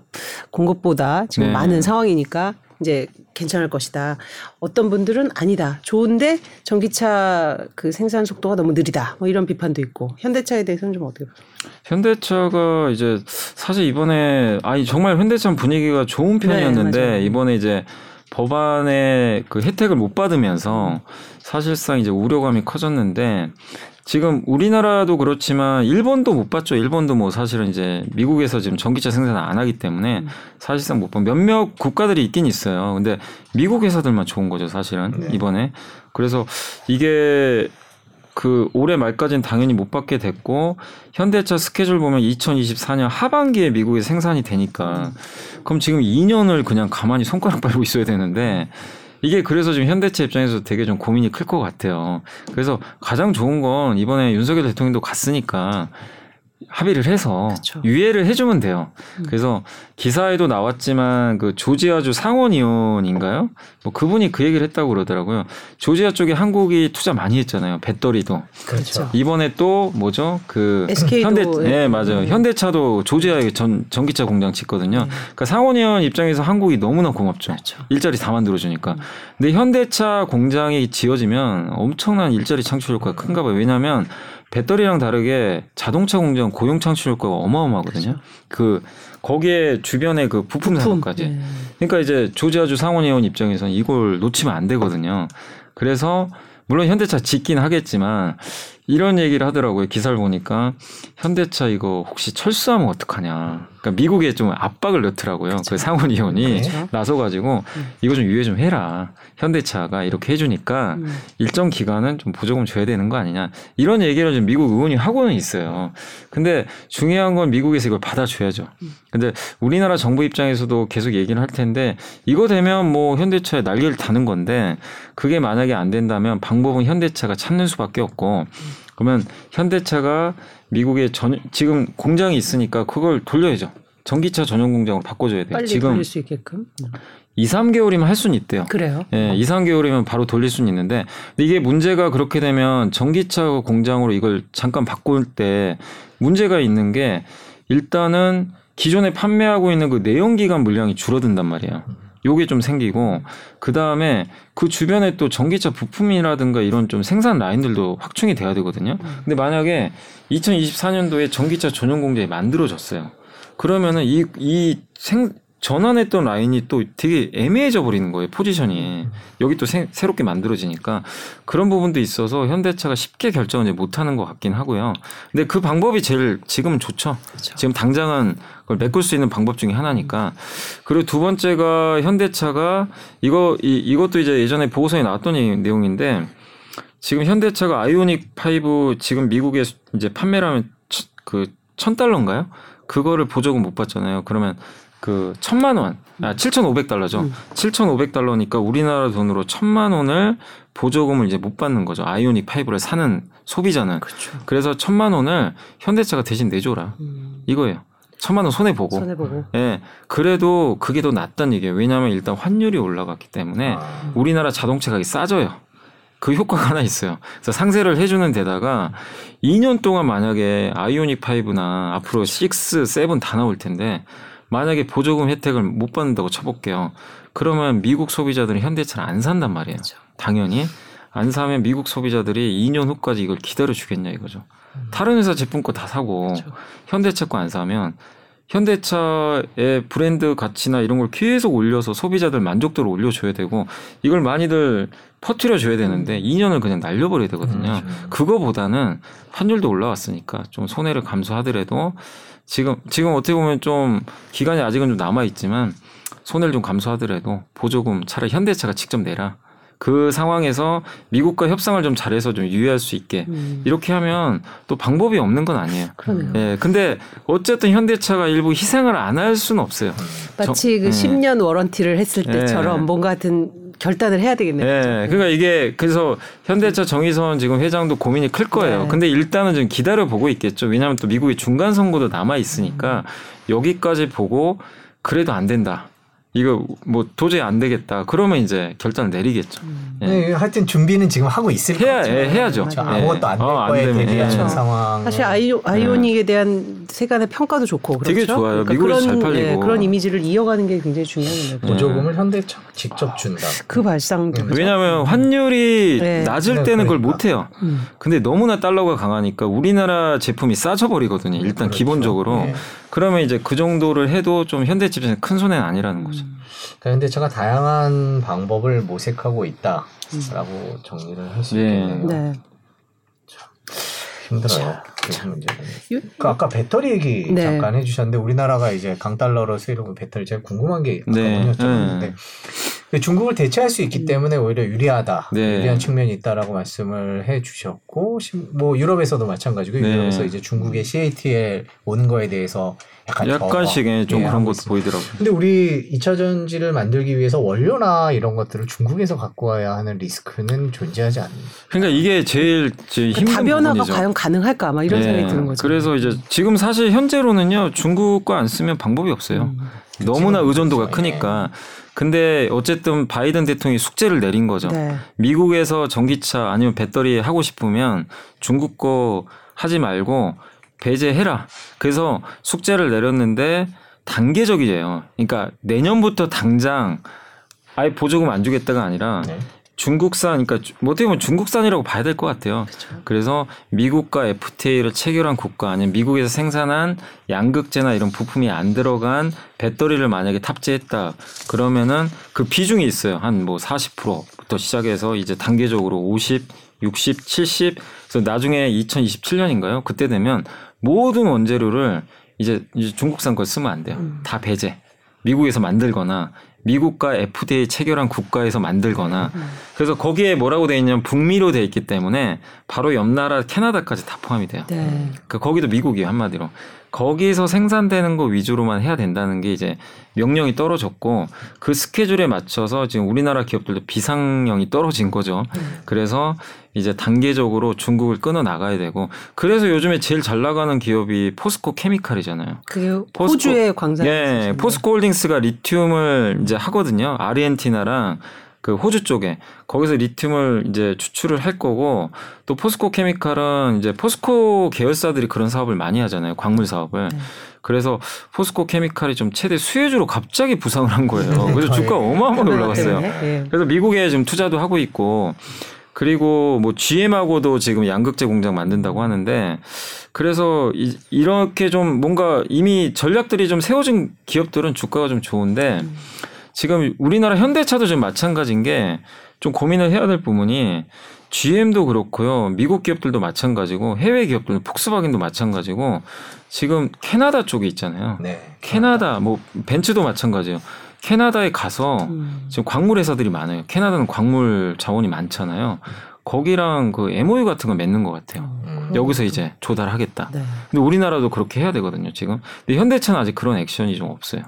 공급보다 지금 네. 많은 상황이니까 이제 괜찮을 것이다. 어떤 분들은 아니다. 좋은데 전기차 그 생산 속도가 너무 느리다. 뭐 이런 비판도 있고 현대차에 대해서는 좀 어떻게 보세요? 현대차가 이제 사실 이번에 아니 정말 현대차 분위기가 좋은 편이었는데 네. 이번에 이제 법안의 그 혜택을 못 받으면서 사실상 이제 우려감이 커졌는데 지금 우리나라도 그렇지만 일본도 못 받죠. 일본도 뭐 사실은 이제 미국에서 지금 전기차 생산을 안 하기 때문에 사실상 못 받. 몇몇 국가들이 있긴 있어요. 근데 미국 회사들만 좋은 거죠, 사실은 네. 이번에. 그래서 이게 그 올해 말까지는 당연히 못 받게 됐고 현대차 스케줄 보면 2024년 하반기에 미국에 생산이 되니까 그럼 지금 2년을 그냥 가만히 손가락 빨고 있어야 되는데 이게 그래서 지금 현대차 입장에서 되게 좀 고민이 클 것 같아요. 그래서 가장 좋은 건 이번에 윤석열 대통령도 갔으니까 합의를 해서 그쵸. 유예를 해주면 돼요. 그래서 기사에도 나왔지만 그 조지아주 상원 의원인가요? 뭐 그분이 그 얘기를 했다고 그러더라고요. 조지아 쪽에 한국이 투자 많이 했잖아요. 배터리도. 그렇죠. 이번에 또 뭐죠? 그 SK 도 현대 예. 네 맞아요. 현대차도 조지아에 전 전기차 공장 짓거든요. 그러니까 상원 의원 입장에서 한국이 너무나 고맙죠. 그렇죠. 일자리 다 만들어 주니까. 근데 현대차 공장이 지어지면 엄청난 일자리 창출 효과가 큰가 봐요. 왜냐하면 배터리랑 다르게 자동차 공장 고용 창출 효과가 어마어마하거든요. 그 거기에 주변에 그 부품 산업까지. 예. 그러니까 이제 조지아주 상원의원 입장에서는 이걸 놓치면 안 되거든요. 그래서 물론 현대차 짓긴 하겠지만 이런 얘기를 하더라고요. 기사를 보니까 현대차 이거 혹시 철수하면 어떡하냐. 그러니까 미국에 좀 압박을 넣더라고요. 그 상원 의원이 그렇죠. 나서가지고 이거 좀 유예 좀 해라. 현대차가 이렇게 해주니까 음. 일정 기간은 좀 보조금 줘야 되는 거 아니냐. 이런 얘기를 지금 미국 의원이 하고는 있어요. 근데 중요한 건 미국에서 이걸 받아줘야죠. 근데 우리나라 정부 입장에서도 계속 얘기를 할 텐데 이거 되면 뭐 현대차에 날개를 다는 건데 그게 만약에 안 된다면 방법은 현대차가 참는 수밖에 없고 그러면 현대차가 미국에 전, 지금 공장이 있으니까 그걸 돌려야죠. 전기차 전용 공장으로 바꿔줘야 돼요. 빨리 지금 돌릴 수 있게끔. 음. 2, 3개월이면 할 수는 있대요. 그래요. 예, 2, 3개월이면 바로 돌릴 수는 있는데 근데 이게 문제가 그렇게 되면 전기차 공장으로 이걸 잠깐 바꿀 때 문제가 있는 게 일단은 기존에 판매하고 있는 그 내연기관 물량이 줄어든단 말이에요. 요게 좀 생기고 그 다음에 그 주변에 또 전기차 부품이라든가 이런 좀 생산 라인들도 확충이 돼야 되거든요. 근데 만약에 2024년도에 전기차 전용 공장이 만들어졌어요. 그러면은 이, 이 생, 전환했던 라인이 또 되게 애매해져 버리는 거예요, 포지션이. 여기 또 새, 새롭게 만들어지니까 그런 부분도 있어서 현대차가 쉽게 결정을 이제 못 하는 것 같긴 하고요. 근데 그 방법이 제일 지금은 좋죠. 그렇죠. 지금 당장은 그걸 메꿀 수 있는 방법 중에 하나니까. 그리고 두 번째가 현대차가 이거, 이, 이것도 이제 예전에 보고서에 나왔던 내용인데 지금 현대차가 아이오닉 5 지금 미국에 이제 판매를 하면 천- 그, 천 달러인가요? 그거를 보조금 못 받잖아요. 그러면 그 천만 원, 아, 7,500달러죠. 음. 7,500달러니까 우리나라 돈으로 천만 원을 보조금을 이제 못 받는 거죠. 아이오닉 5를 사는 소비자는. 그렇죠. 그래서 천만 원을 현대차가 대신 내줘라. 음. 이거예요. 천만 원 손해 보고. 손해 보고. 예. 그래도 그게 더 낫다는 얘기예요. 왜냐하면 일단 환율이 올라갔기 때문에 아, 우리나라 자동차 가격이 싸져요. 그 효과가 하나 있어요. 그래서 상세를 해주는 데다가 2년 동안 만약에 아이오닉 5나 앞으로 6, 7 다 나올 텐데 만약에 보조금 혜택을 못 받는다고 쳐볼게요. 그러면 미국 소비자들은 현대차를 안 산단 말이에요. 그렇죠. 당연히 안 사면 미국 소비자들이 2년 후까지 이걸 기다려 주겠냐 이거죠. 다른 회사 제품 거 다 사고 그렇죠. 현대차 거 안 사면 현대차의 브랜드 가치나 이런 걸 계속 올려서 소비자들 만족도를 올려줘야 되고 이걸 많이들 퍼뜨려 줘야 되는데 2년을 그냥 날려버려야 되거든요. 그거보다는 환율도 올라왔으니까 좀 손해를 감수하더라도 지금 지금 어떻게 보면 좀 기간이 아직은 좀 남아 있지만 손해를 좀 감수하더라도 보조금 차라리 현대차가 직접 내라. 그 상황에서 미국과 협상을 좀 잘해서 좀 유의할 수 있게 음. 이렇게 하면 또 방법이 없는 건 아니에요. 그러네요. 예, 근데 어쨌든 현대차가 일부 희생을 안 할 수는 없어요. 마치 그 저- 예. 10년 워런티를 했을 때처럼 예. 뭔가 같은 결단을 해야 되겠네요. 예, 그러니까 이게 그래서 현대차 정의선 지금 회장도 고민이 클 거예요. 네. 근데 일단은 좀 기다려 보고 있겠죠. 왜냐하면 또 미국의 중간 선거도 남아 있으니까 여기까지 보고 그래도 안 된다. 이거 뭐 도저히 안 되겠다. 그러면 이제 결단을 내리겠죠. 예. 네, 하여튼 준비는 지금 하고 있을 해야 거죠. 예, 해야죠. 그렇죠. 예. 아무것도 안될 어, 안 거에 되면, 대비하는 예. 상황. 사실 아이오, 아이오닉에 대한 세간의 평가도 좋고 그렇죠? 되게 좋아요. 그러니까 미국에서 그런, 잘 팔리고. 예, 그런 이미지를 이어가는 게 굉장히 중요한 거예요. 보조금을 현대차 직접 준다. 그 발상. 음. 왜냐하면 환율이 네. 낮을 네, 때는 그걸 그러니까. 못 해요. 음. 근데 너무나 달러가 강하니까 우리나라 제품이 싸져버리거든요. 일단 그렇죠. 기본적으로. 네. 그러면 이제 그 정도를 해도 좀 현대집에서는 큰 손해는 아니라는 거죠. 그러니까 현대차가 다양한 방법을 모색하고 있다라고 정리를 할수 네. 있겠네요. 네. 힘들어요. 그 문제는. 요- 그 아까 배터리 얘기 네. 잠깐 해주셨는데 우리나라가 이제 강달러로 쓰이는 배터리 제가 궁금한 게 아까 네. 네. 여쭤봤는데 그 중국을 대체할 수 있기 때문에 오히려 유리하다, 네. 유리한 측면이 있다라고 말씀을 해주셨고 심- 뭐 유럽에서도 마찬가지고 네. 유럽에서 이제 중국의 CATL 오는 거에 대해서 약간 약간씩 더, 예, 좀 예, 그런 것도 있습니다. 보이더라고요. 근데 우리 2차 전지를 만들기 위해서 원료나 이런 것들을 중국에서 갖고 와야 하는 리스크는 존재하지 않는. 그러니까 이게 제일 제일 힘든 다변화가 부분이죠. 과연 가능할까 아마 이런 네. 생각이 드는 거죠. 그래서 이제 지금 사실 현재로는요 중국 거 안 쓰면 방법이 없어요. 음. 너무나 그치만 의존도가 그렇죠. 크니까. 근데 어쨌든 바이든 대통령이 숙제를 내린 거죠. 네. 미국에서 전기차 아니면 배터리 하고 싶으면 중국 거 하지 말고 배제해라. 그래서 숙제를 내렸는데 단계적이에요. 그러니까 내년부터 당장 아예 보조금 안 주겠다가 아니라 네. 중국산, 그러니까 주- 뭐 어떻게 보면 중국산이라고 봐야 될 것 같아요. 그래서 미국과 FTA를 체결한 국가 아니면 미국에서 생산한 양극재나 이런 부품이 안 들어간 배터리를 만약에 탑재했다 그러면은 그 비중이 있어요. 한 뭐 40%부터 시작해서 이제 단계적으로 50, 60, 70. 그래서 나중에 2027년인가요? 그때 되면 모든 원재료를 이제, 이제 중국산 걸 쓰면 안 돼요. 다 배제. 미국에서 만들거나 미국과 FDA 체결한 국가에서 만들거나 그래서 거기에 뭐라고 돼 있냐면 북미로 돼 있기 때문에 바로 옆 나라 캐나다까지 다 포함이 돼요. 네. 그 거기도 미국이에요 한마디로. 거기서 생산되는 거 위주로만 해야 된다는 게 이제 명령이 떨어졌고 그 스케줄에 맞춰서 지금 우리나라 기업들도 비상령이 떨어진 거죠. 그래서 이제 단계적으로 중국을 끊어 나가야 되고 그래서 요즘에 제일 잘 나가는 기업이 포스코 케미칼이잖아요. 그게 포스코- 호주의 광산. 예, 포스코 홀딩스가 리튬을 이제 하거든요. 아르헨티나랑 그 호주 쪽에 거기서 리튬을 이제 추출을 할 거고 또 포스코 케미칼은 이제 포스코 계열사들이 그런 사업을 많이 하잖아요. 광물 사업을. 네. 그래서 포스코 케미칼이 좀 최대 수혜주로 갑자기 부상을 한 거예요. 그래서 주가 어마어마하게 올라갔어요. 예. 그래서 미국에 지금 투자도 하고 있고 그리고 뭐 GM하고도 지금 양극재 공장 만든다고 하는데 그래서 이, 이렇게 좀 뭔가 이미 전략들이 좀 세워진 기업들은 주가가 좀 좋은데 지금 우리나라 현대차도 지금 마찬가지인 게 좀 고민을 해야 될 부분이 GM도 그렇고요. 미국 기업들도 마찬가지고 해외 기업들 폭스바겐도 마찬가지고 지금 캐나다 쪽에 있잖아요. 네. 캐나다 뭐 벤츠도 마찬가지예요. 캐나다에 가서 음. 지금 광물 회사들이 많아요. 캐나다는 광물 자원이 많잖아요. 거기랑 그 MOU 같은 거 맺는 것 같아요. 음. 여기서 이제 조달하겠다. 네. 근데 우리나라도 그렇게 해야 되거든요, 지금. 근데 현대차는 아직 그런 액션이 좀 없어요.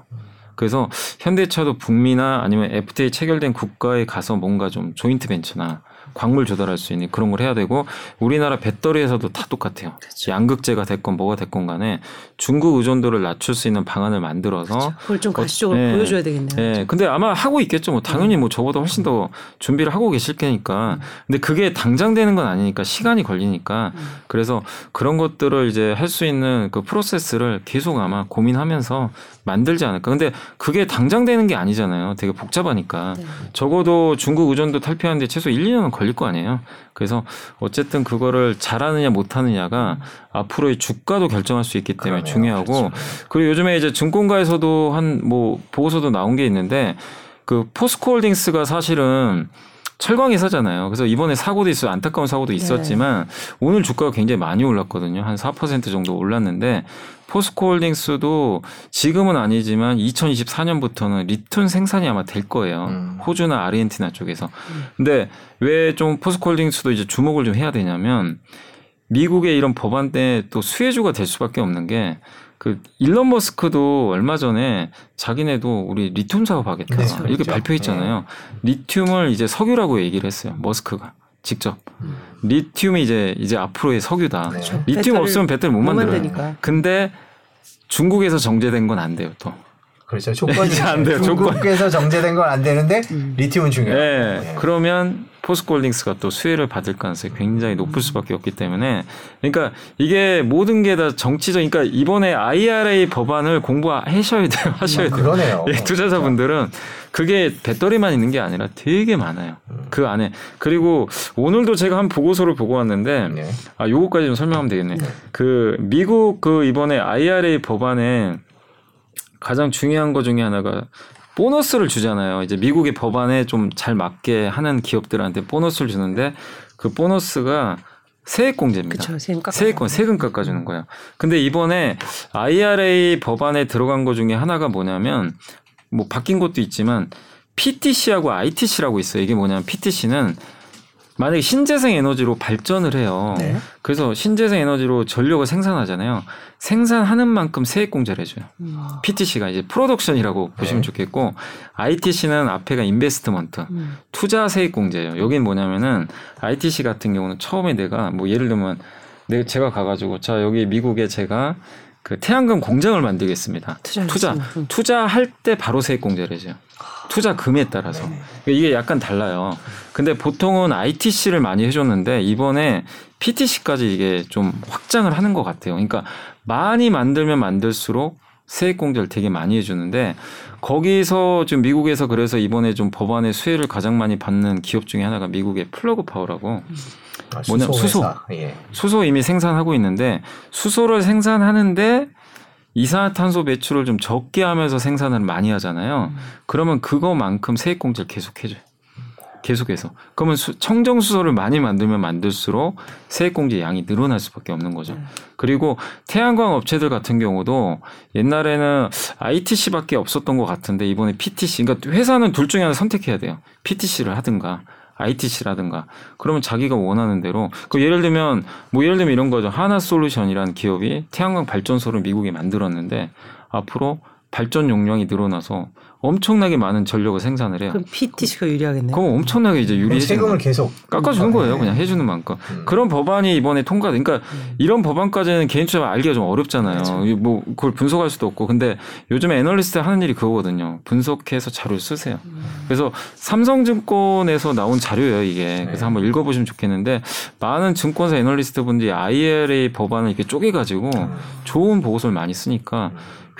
그래서 현대차도 북미나 아니면 FTA 체결된 국가에 가서 뭔가 좀 조인트 벤처나 광물 조달할 수 있는 그런 걸 해야 되고 우리나라 배터리에서도 다 똑같아요. 양극재가 됐건 뭐가 됐건 간에 중국 의존도를 낮출 수 있는 방안을 만들어서 그걸 좀 가시적으로 네. 보여줘야 되겠네요. 예, 근데 아마 하고 있겠죠. 뭐 당연히 뭐 저보다 훨씬 더 준비를 하고 계실 테니까. 근데 그게 당장 되는 건 아니니까 시간이 걸리니까. 그래서 그런 것들을 이제 할 수 있는 그 프로세스를 계속 아마 고민하면서 만들지 않을까. 근데 그게 당장 되는 게 아니잖아요. 되게 복잡하니까. 네. 적어도 중국 의존도 탈피하는데 최소 1, 2년은 걸릴 거 아니에요. 그래서 어쨌든 그거를 잘하느냐 못하느냐가 앞으로의 주가도 결정할 수 있기 때문에 그러네요. 중요하고 그렇죠. 그리고 요즘에 이제 증권가에서도 한 뭐 보고서도 나온 게 있는데 그 포스코홀딩스가 사실은 철강 회사잖아요. 그래서 이번에 사고도 있어요. 안타까운 사고도 있었지만 오늘 주가가 굉장히 많이 올랐거든요. 한 4% 정도 올랐는데 포스코홀딩스도 지금은 아니지만 2024년부터는 리튬 생산이 아마 될 거예요. 음. 호주나 아르헨티나 쪽에서. 근데 왜 좀 포스코홀딩스도 이제 주목을 좀 해야 되냐면 미국의 이런 법안 때또 수혜주가 될 수밖에 없는 게 그 일론 머스크도 얼마 전에 자기네도 우리 리튬 사업하겠다 네, 이렇게 그렇죠. 발표했잖아요. 리튬을 이제 석유라고 얘기를 했어요. 머스크가 직접 리튬이 이제 이제 앞으로의 석유다. 네. 리튬 없으면 배터리 못못 만들어요. 만드니까. 근데 중국에서 정제된 건 안 돼요. 또 그렇죠. 조건이 안 돼요. 중국에서 정제된 건 안 되는데 음. 리튬은 중요해요. 네. 네. 그러면 포스코홀딩스가 또 수혜를 받을 가능성이 굉장히 높을 수밖에 없기 때문에 그러니까 이게 모든 게 다 정치적 그러니까 이번에 IRA 법안을 공부하셔야 돼요. 하셔야 돼요. 그러네요. 예, 투자자분들은 그게 배터리만 있는 게 아니라 되게 많아요. 그 안에 그리고 오늘도 제가 한 보고서를 보고 왔는데 네. 아 요거까지 좀 설명하면 되겠네. 그 미국 그 이번에 IRA 법안에 가장 중요한 것 중에 하나가 보너스를 주잖아요. 이제 미국의 법안에 좀 잘 맞게 하는 기업들한테 보너스를 주는데 그 보너스가 세액 공제입니다. 그쵸, 세금 깎아. 세액권 세금 깎아주는 거예요. 근데 이번에 IRA 법안에 들어간 것 중에 하나가 뭐냐면 뭐 바뀐 것도 있지만 PTC하고 ITC라고 있어요. 이게 뭐냐면 PTC는 만약에 신재생 에너지로 발전을 해요. 네. 그래서 신재생 에너지로 전력을 생산하잖아요. 생산하는 만큼 세액 공제를 해줘요. 음. PTC가 이제 production이라고 보시면 네. 좋겠고 ITC는 앞에가 investment 음. 투자 세액 공제예요. 여긴 뭐냐면은 ITC 같은 경우는 처음에 내가 뭐 예를 들면 내가 제가 가가지고 자 여기 미국에 제가 그 태양광 공장을 만들겠습니다. 투자 했으면, 음. 투자 할 때 바로 세액 공제를 해줘요. 투자 금에 따라서 그러니까 이게 약간 달라요. 근데 보통은 ITC를 많이 해줬는데 이번에 PTC까지 이게 좀 확장을 하는 것 같아요. 그러니까 많이 만들면 만들수록 세액 공제를 되게 많이 해주는데 거기서 지금 미국에서 그래서 이번에 좀 법안의 수혜를 가장 많이 받는 기업 중에 하나가 미국의 플러그 파워라고 아, 뭐냐, 수소. 예. 수소 이미 생산하고 있는데 수소를 생산하는데 이산화탄소 배출을 좀 적게 하면서 생산을 많이 하잖아요. 그러면 그거만큼 세액 공제를 계속 해줘요. 계속해서. 그러면 수- 청정 수소를 많이 만들면 만들수록 세액 공제 양이 늘어날 수밖에 없는 거죠. 그리고 태양광 업체들 같은 경우도 옛날에는 ITC밖에 없었던 것 같은데 이번에 PTC. 그러니까 회사는 둘 중에 하나 선택해야 돼요. PTC를 하든가. ITC라든가 그러면 자기가 원하는 대로 그 예를 들면 뭐 예를 들면 이런 거죠. 하나 솔루션이라는 기업이 태양광 발전소를 미국에 만들었는데 앞으로 발전 용량이 늘어나서 엄청나게 많은 전력을 생산을 해요. 그럼 PTC가 유리하겠네요. 그럼 엄청나게 이제 유리해지는 세금을. 계속 깎아주는 거예요. 네. 그냥 해주는 만큼. 음. 그런 법안이 이번에 통과. 그러니까 이런 법안까지는 개인 투자 알기가 좀 어렵잖아요. 그렇죠. 이뭐 그걸 분석할 수도 없고. 근데 요즘에 애널리스트 하는 일이 그거거든요. 분석해서 자료를 쓰세요. 그래서 삼성증권에서 나온 자료예요. 이게. 그래서 네. 한번 읽어보시면 좋겠는데 많은 증권사 애널리스트 분들이 IRA 법안을 이렇게 쪼개가지고 음. 좋은 보고서를 많이 쓰니까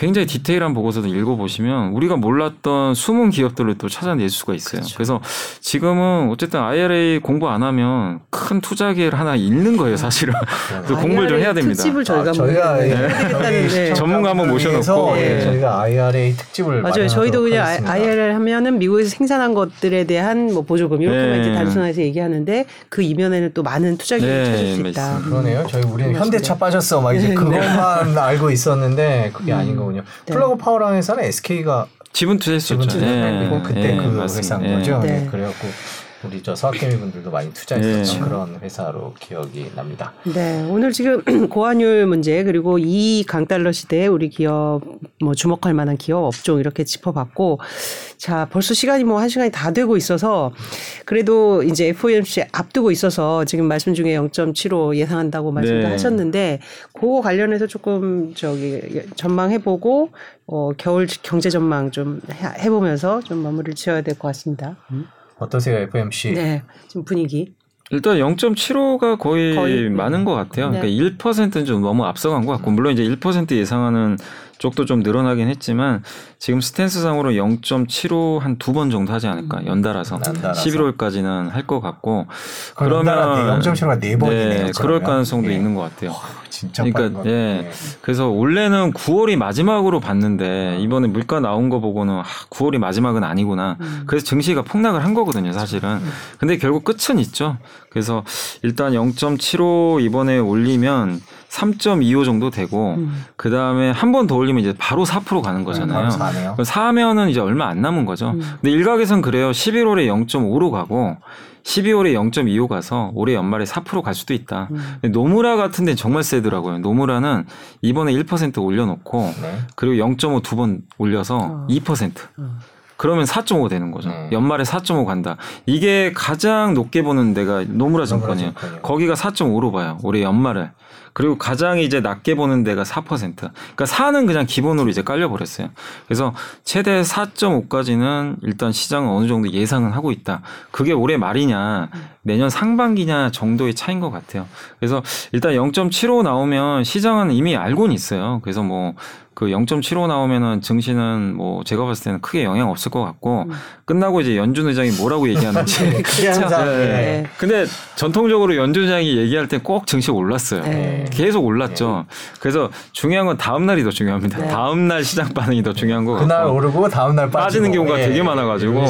굉장히 디테일한 보고서도 읽어보시면 우리가 몰랐던 숨은 기업들을 또 찾아낼 수가 있어요. 그래서 지금은 어쨌든 IRA 공부 안 하면 큰 투자 기회를 하나 잃는 거예요, 사실은. 그래서 공부를 좀 해야 됩니다. 특집을 저희가 아, 저희가 저기 네. 전문가 한번 모셔놓고, 예. 저희가 IRA 특집을 맞아요. 저희도 그냥 하겠습니다. IRA를 하면은 미국에서 생산한 것들에 대한 뭐 보조금 이렇게만 네. 이제 단순해서 얘기하는데 그 이면에는 또 많은 투자 기회를 네, 찾을 수 있다. 맞습니다. 그러네요. 저희 우리는. 현대차 빠졌어. 막 이제 네. 그것만 알고 있었는데 그게 아닌 거 군요. 네. 플러그 파워라는 회사는 SK가 지분 투자했었죠. 지분 투자했고 예, 그때 예, 그 맞습니다. 회사인 예. 거죠. 네. 네. 그래갖고 우리 저 서학개미 분들도 많이 투자했었던 예. 그런 회사로 기억이 납니다. 네, 오늘 지금 고환율 문제 그리고 이 강달러 시대에 우리 기업 뭐 주목할 만한 기업 업종 이렇게 짚어봤고 자 벌써 시간이 뭐 한 시간이 다 되고 있어서 그래도 이제 FOMC 앞두고 있어서 지금 말씀 중에 0.75 예상한다고 말씀도 네. 하셨는데 그거 관련해서 조금 저기 전망해보고 어 겨울 경제 전망 좀 해- 해보면서 좀 마무리를 지어야 될 것 같습니다. 어떠세요, FMC? 네, 지금 분위기. 일단 0.75가 거의, 거의, 많은 것 같아요. 네. 그러니까 1%는 좀 너무 앞서간 것 같고 물론 이제 1% 예상하는 쪽도 좀 늘어나긴 했지만 지금 스탠스상으로 0.75 한 두 번 정도 하지 않을까 연달아서 연달아서. 11월까지는 할 것 같고 그럼 연달아 0.75가 네 번이네요, 네, 그러면. 그럴 가능성도 예. 있는 것 같아요. 진짜 그러니까 거. 예. 그래서 원래는 9월이 마지막으로 봤는데 이번에 물가 나온 거 보고는 아, 9월이 마지막은 아니구나. 음. 그래서 증시가 폭락을 한 거거든요, 사실은. 근데 결국 끝은 있죠. 그래서 일단 0.75 이번에 올리면 3.25 정도 되고 음. 그 다음에 한 번 더 올리면 이제 바로 4% 가는 거잖아요. 바로 사네요. 그럼 사면은 이제 얼마 안 남은 거죠. 음. 근데 일각에선 그래요. 11월에 0.5로 가고 12월에 0.25 가서 올해 연말에 4%갈 수도 있다. 음. 노무라 같은 데는 정말 세더라고요. 노무라는 이번에 1% 올려놓고 네. 그리고 0.5 두 번 올려서 어. 2%. 어. 그러면 4.5 되는 거죠. 네. 연말에 4.5 간다. 이게 가장 높게 보는 데가 노무라 증권이요. 거기가 4.5로 봐요. 올해 연말을. 그리고 가장 이제 낮게 보는 데가 4%. 그러니까 4는 그냥 기본으로 이제 깔려 버렸어요. 그래서 최대 4.5까지는 일단 시장은 어느 정도 예상은 하고 있다. 그게 올해 말이냐, 내년 상반기냐 정도의 차인 것 같아요. 그래서 일단 0.75 나오면 시장은 이미 알고는 있어요. 그래서 뭐 그 0.75 나오면은 증시는 뭐 제가 봤을 때는 크게 영향 없을 것 같고 끝나고 이제 연준 의장이 뭐라고 얘기하는지 항상 네. 네. 근데 전통적으로 연준 의장이 얘기할 때 꼭 증시 올랐어요. 네. 계속 올랐죠. 그래서 중요한 건 다음 날이 더 중요합니다. 네. 다음 날 시장 반응이 더 중요한 거 그날 같고. 오르고 다음 날 빠지고 빠지는 경우가 예, 되게 많아가지고.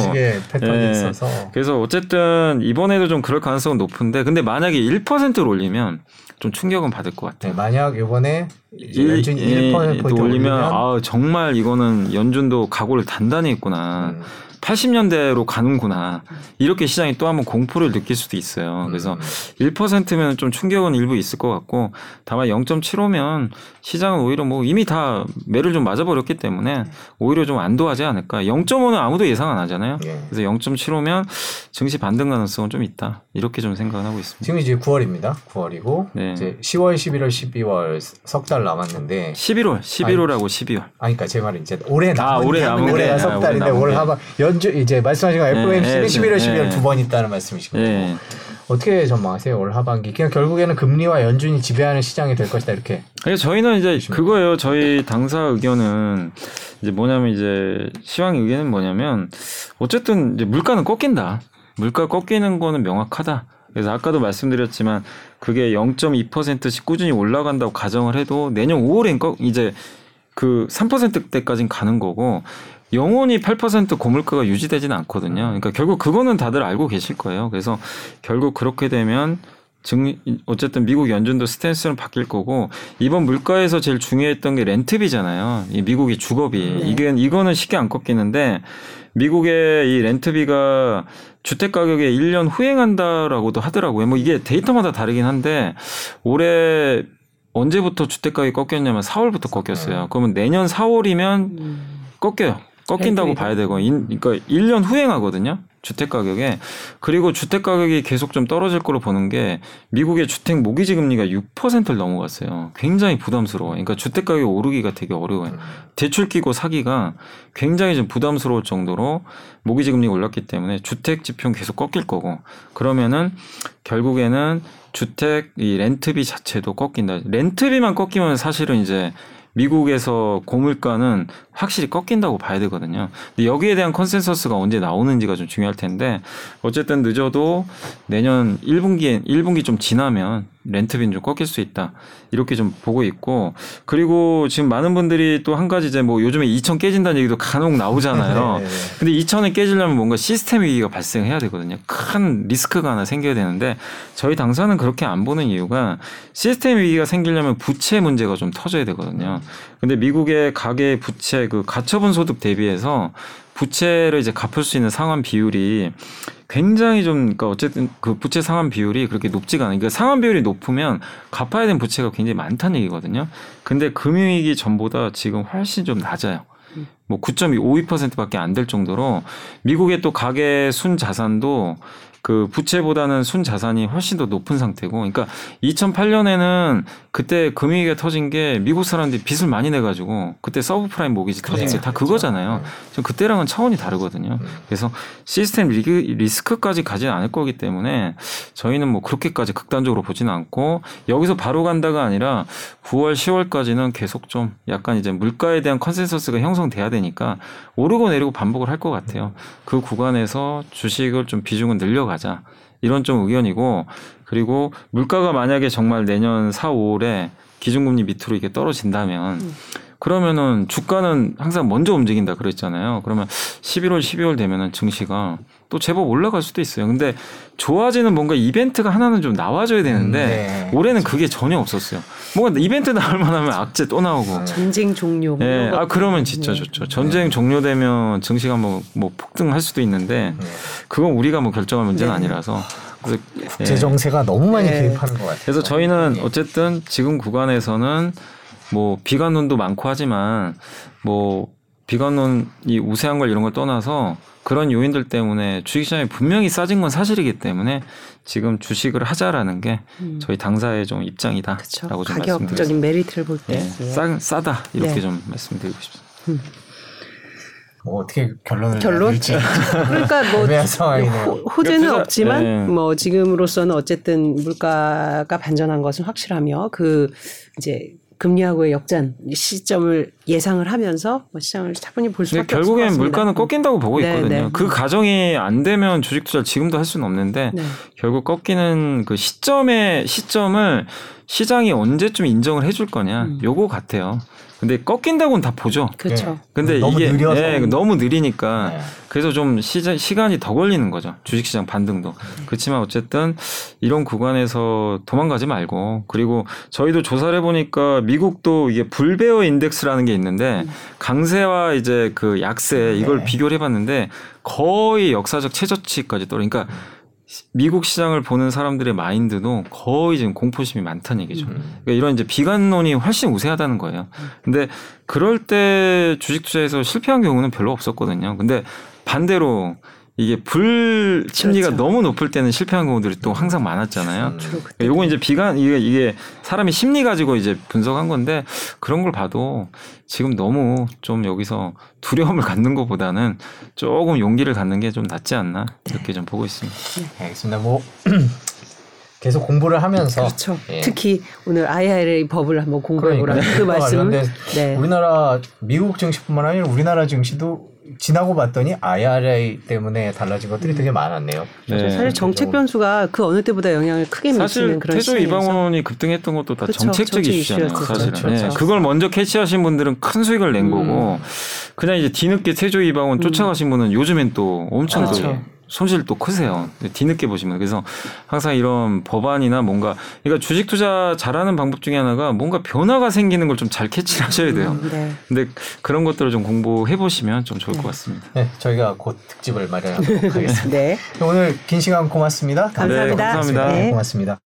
패턴이 예. 있어서 그래서 어쨌든 이번에도 좀 그럴 가능성은 높은데 근데 만약에 1%를 올리면 좀 충격은 받을 것 같아요. 네, 만약 이번에 예, 1%또 포인트 올리면 올리면 아 정말 이거는 연준도 각오를 단단히 했구나. 음. 80년대로 가는구나. 이렇게 시장이 또 한번 공포를 느낄 수도 있어요. 그래서 음. 1%면 좀 충격은 일부 있을 것 같고 다만 0.75면 시장은 오히려 뭐 이미 다 매를 좀 맞아버렸기 때문에 오히려 좀 안도하지 않을까. 0.5는 아무도 예상 안 하잖아요. 예. 그래서 0.75면 증시 반등 가능성은 좀 있다. 이렇게 좀 생각을 하고 있습니다. 지금 이제 9월입니다. 9월이고 네. 이제 10월, 11월, 12월 석 달 남았는데 11월, 11월하고 12월. 아 그러니까 제 말은 이제 올해 아, 남은 올해 남은 아, 석 올해 달인데 올 게. 하반 연주 이제 말씀하신 거 FOMC는 예, 11월, 12월 예. 두번 있다는 말씀이시고 예. 어떻게 전망하세요 올 하반기? 그냥 결국에는 금리와 연준이 지배하는 시장이 될 것이다 이렇게. 그래서 저희는 이제 그거예요. 저희 당사 의견은 이제 뭐냐면 이제 시황 의견은 뭐냐면 어쨌든 이제 물가는 꺾인다. 물가 꺾이는 거는 명확하다. 그래서 아까도 말씀드렸지만 그게 0.2%씩 꾸준히 올라간다고 가정을 해도 내년 5월엔 꺾 이제 그 3%대까지는 가는 거고 영원히 8% 고물가가 유지되지는 않거든요. 그러니까 결국 그거는 다들 알고 계실 거예요. 그래서 결국 그렇게 되면 증 어쨌든 미국 연준도 스탠스는 바뀔 거고 이번 물가에서 제일 중요했던 게 렌트비잖아요. 이 미국이 주거비 이게 이거는 쉽게 안 꺾이는데 미국의 이 렌트비가 주택 가격에 1년 후행한다라고도 하더라고요. 뭐 이게 데이터마다 다르긴 한데 올해 언제부터 주택 가격이 꺾였냐면 4월부터 꺾였어요. 그러면 내년 4월이면 꺾여요. 꺾인다고 렌트비가. 봐야 되고, 인, 그러니까 1년 후행하거든요. 주택 가격에. 그리고 주택 가격이 계속 좀 떨어질 거로 보는 게 미국의 주택 모기지 금리가 6%를 넘어갔어요. 굉장히 부담스러워. 그러니까 주택 가격이 오르기가 되게 어려워요. 대출 끼고 사기가 굉장히 좀 부담스러울 정도로 모기지 금리가 올랐기 때문에 주택 지표는 계속 꺾일 거고 그러면은 결국에는 주택 이 렌트비 자체도 꺾인다. 렌트비만 꺾이면 사실은 이제 미국에서 고물가는 확실히 꺾인다고 봐야 되거든요. 근데 여기에 대한 consensus가 언제 나오는지가 좀 중요할 텐데 어쨌든 늦어도 내년 1분기에 1분기 좀 지나면 렌트비는 좀 꺾일 수 있다. 이렇게 좀 보고 있고 그리고 지금 많은 분들이 또 한 가지 이제 뭐 요즘에 2천 깨진다는 얘기도 간혹 나오잖아요. 네, 네, 네. 근데 2천이 깨지려면 뭔가 시스템 위기가 발생해야 되거든요. 큰 리스크가 하나 생겨야 되는데 저희 당사는 그렇게 안 보는 이유가 시스템 위기가 생기려면 부채 문제가 좀 터져야 되거든요. 근데 미국의 가계 부채 그 가처분 소득 대비해서 부채를 이제 갚을 수 있는 상환 비율이 굉장히 좀 그러니까 어쨌든 그 부채 상환 비율이 그렇게 높지가 않아요. 그러니까 상환 비율이 높으면 갚아야 되는 부채가 굉장히 많다는 얘기거든요. 근데 금융위기 전보다 지금 훨씬 좀 낮아요. 뭐 9.52%밖에 안 될 정도로 미국의 또 가계 순 자산도 그 부채보다는 순 자산이 훨씬 더 높은 상태고, 그러니까 2008년에는 그때 금융위기가 터진 게 미국 사람들이 빚을 많이 내가지고 그때 서브프라임 모기지 터진 게 다 그거잖아요. 저 그때랑은 차원이 다르거든요. 그래서 시스템 리그, 리스크까지 가지는 않을 거기 때문에 저희는 뭐 그렇게까지 극단적으로 보지는 않고 여기서 바로 간다가 아니라 9월, 10월까지는 계속 좀 약간 이제 물가에 대한 consensus가 형성돼야 되니까 오르고 내리고 반복을 할 것 같아요. 그 구간에서 주식을 좀 비중을 늘려가자. 이런 좀 의견이고 그리고 물가가 만약에 정말 내년 4, 5월에 기준금리 밑으로 이게 떨어진다면 그러면은 주가는 항상 먼저 움직인다 그랬잖아요. 그러면 11월, 12월 되면은 증시가 또 제법 올라갈 수도 있어요. 근데 좋아지는 뭔가 이벤트가 하나는 좀 나와줘야 되는데 음, 네. 올해는 그게 전혀 없었어요. 뭔가 이벤트 나올 만하면 악재 또 나오고. 전쟁 종료. 뭐 예, 아 것들. 그러면 진짜 네. 좋죠. 전쟁 종료되면 증시가 뭐, 뭐 폭등할 수도 있는데 그건 우리가 뭐 결정할 문제는 네. 아니라서. 그래서 예. 재정세가 너무 많이 네. 개입하는 것 같아요. 그래서 저희는 예. 어쨌든 지금 구간에서는 뭐 비관론도 많고 하지만 뭐 비관론이 우세한 걸 이런 걸 떠나서 그런 요인들 때문에 주식시장이 분명히 싸진 건 사실이기 때문에 지금 주식을 하자라는 게 음. 저희 당사의 좀. 입장이다라고 좀. 가격적인 메리트를 볼 때. 예, 싸, 싸다 이렇게 네. 좀 말씀드리고 싶습니다. 뭐 어떻게 결론을 결론? 그러니까 뭐 호재는 그러니까 없지만 네. 뭐 지금으로서는 어쨌든 물가가 반전한 것은 확실하며 그 이제 금리하고의 역전 시점을 예상을 하면서 뭐 시장을 차분히 볼 수밖에 없을 것 결국엔 같습니다. 물가는 꺾인다고 보고 네, 있거든요. 네. 그 가정이 안 되면 주식 투자를 지금도 할 수는 없는데 네. 결국 꺾이는 그 시점의 시점을 시장이 언제쯤 인정을 해줄 거냐 음. 요거 같아요. 근데 꺾인다고는 다 보죠. 그렇죠. 근데 너무 이게 느려서. 예, 너무 느리니까 네. 그래서 좀 시장, 시간이 더 걸리는 거죠. 주식시장 반등도. 그렇지만 어쨌든 이런 구간에서 도망가지 말고 그리고 저희도 조사를 해보니까 미국도 이게 불베어 인덱스라는 게 있는데 강세와 이제 그 약세 이걸 네. 비교를 해봤는데 거의 역사적 최저치까지 떨어. 그러니까 미국 시장을 보는 사람들의 마인드도 거의 지금 공포심이 많다는 얘기죠. 음. 그러니까 이런 이제 비관론이 훨씬 우세하다는 거예요. 근데 그럴 때 주식 투자에서 실패한 경우는 별로 없었거든요. 근데 반대로 이게 불 심리가 그렇죠. 너무 높을 때는 실패한 경우들이 또 항상 많았잖아요. 음. 주로 그때 그러니까 요건 이제 비관 이게 이게 사람이 심리 가지고 이제 분석한 건데 그런 걸 봐도 지금 너무 좀 여기서 두려움을 갖는 것보다는 조금 용기를 갖는 게 좀 낫지 않나 이렇게 좀 보고 있습니다. 알겠습니다. 뭐 계속 공부를 하면서 그렇죠. 예. 특히 오늘 IRA 법을 한번 공부해 보라는 그. 말씀. 관련된 네. 우리나라 미국 증시뿐만 아니라 우리나라 증시도 지나고 봤더니 IRA 때문에 달라진 것들이 되게 많았네요. 네. 사실 정책 변수가 그 어느 때보다 영향을 크게 사실 미치는 그런 태조 시장이어서 이방원이 급등했던 것도 다 그쵸, 정책적 정책 이슈잖아요. 사실은. 그렇죠. 예, 그걸 먼저 캐치하신 분들은 큰 수익을 낸 음. 거고 그냥 이제 뒤늦게 태조 이방원 쫓아가신 분은 요즘엔 또 엄청 또 그렇죠. 손실 또 크세요. 뒤늦게 보시면 그래서 항상 이런 법안이나 뭔가 그러니까 주식 투자 잘하는 방법 중에 하나가 뭔가 변화가 생기는 걸 좀 잘 캐치를 하셔야 돼요. 음, 네. 근데 그런 것들을 좀 공부해 보시면 좀 좋을 네. 것 같습니다. 네, 저희가 곧 특집을 마련하도록 하겠습니다. 네. 오늘 긴 시간 고맙습니다. 감사합니다. 네, 감사합니다. 네. 고맙습니다.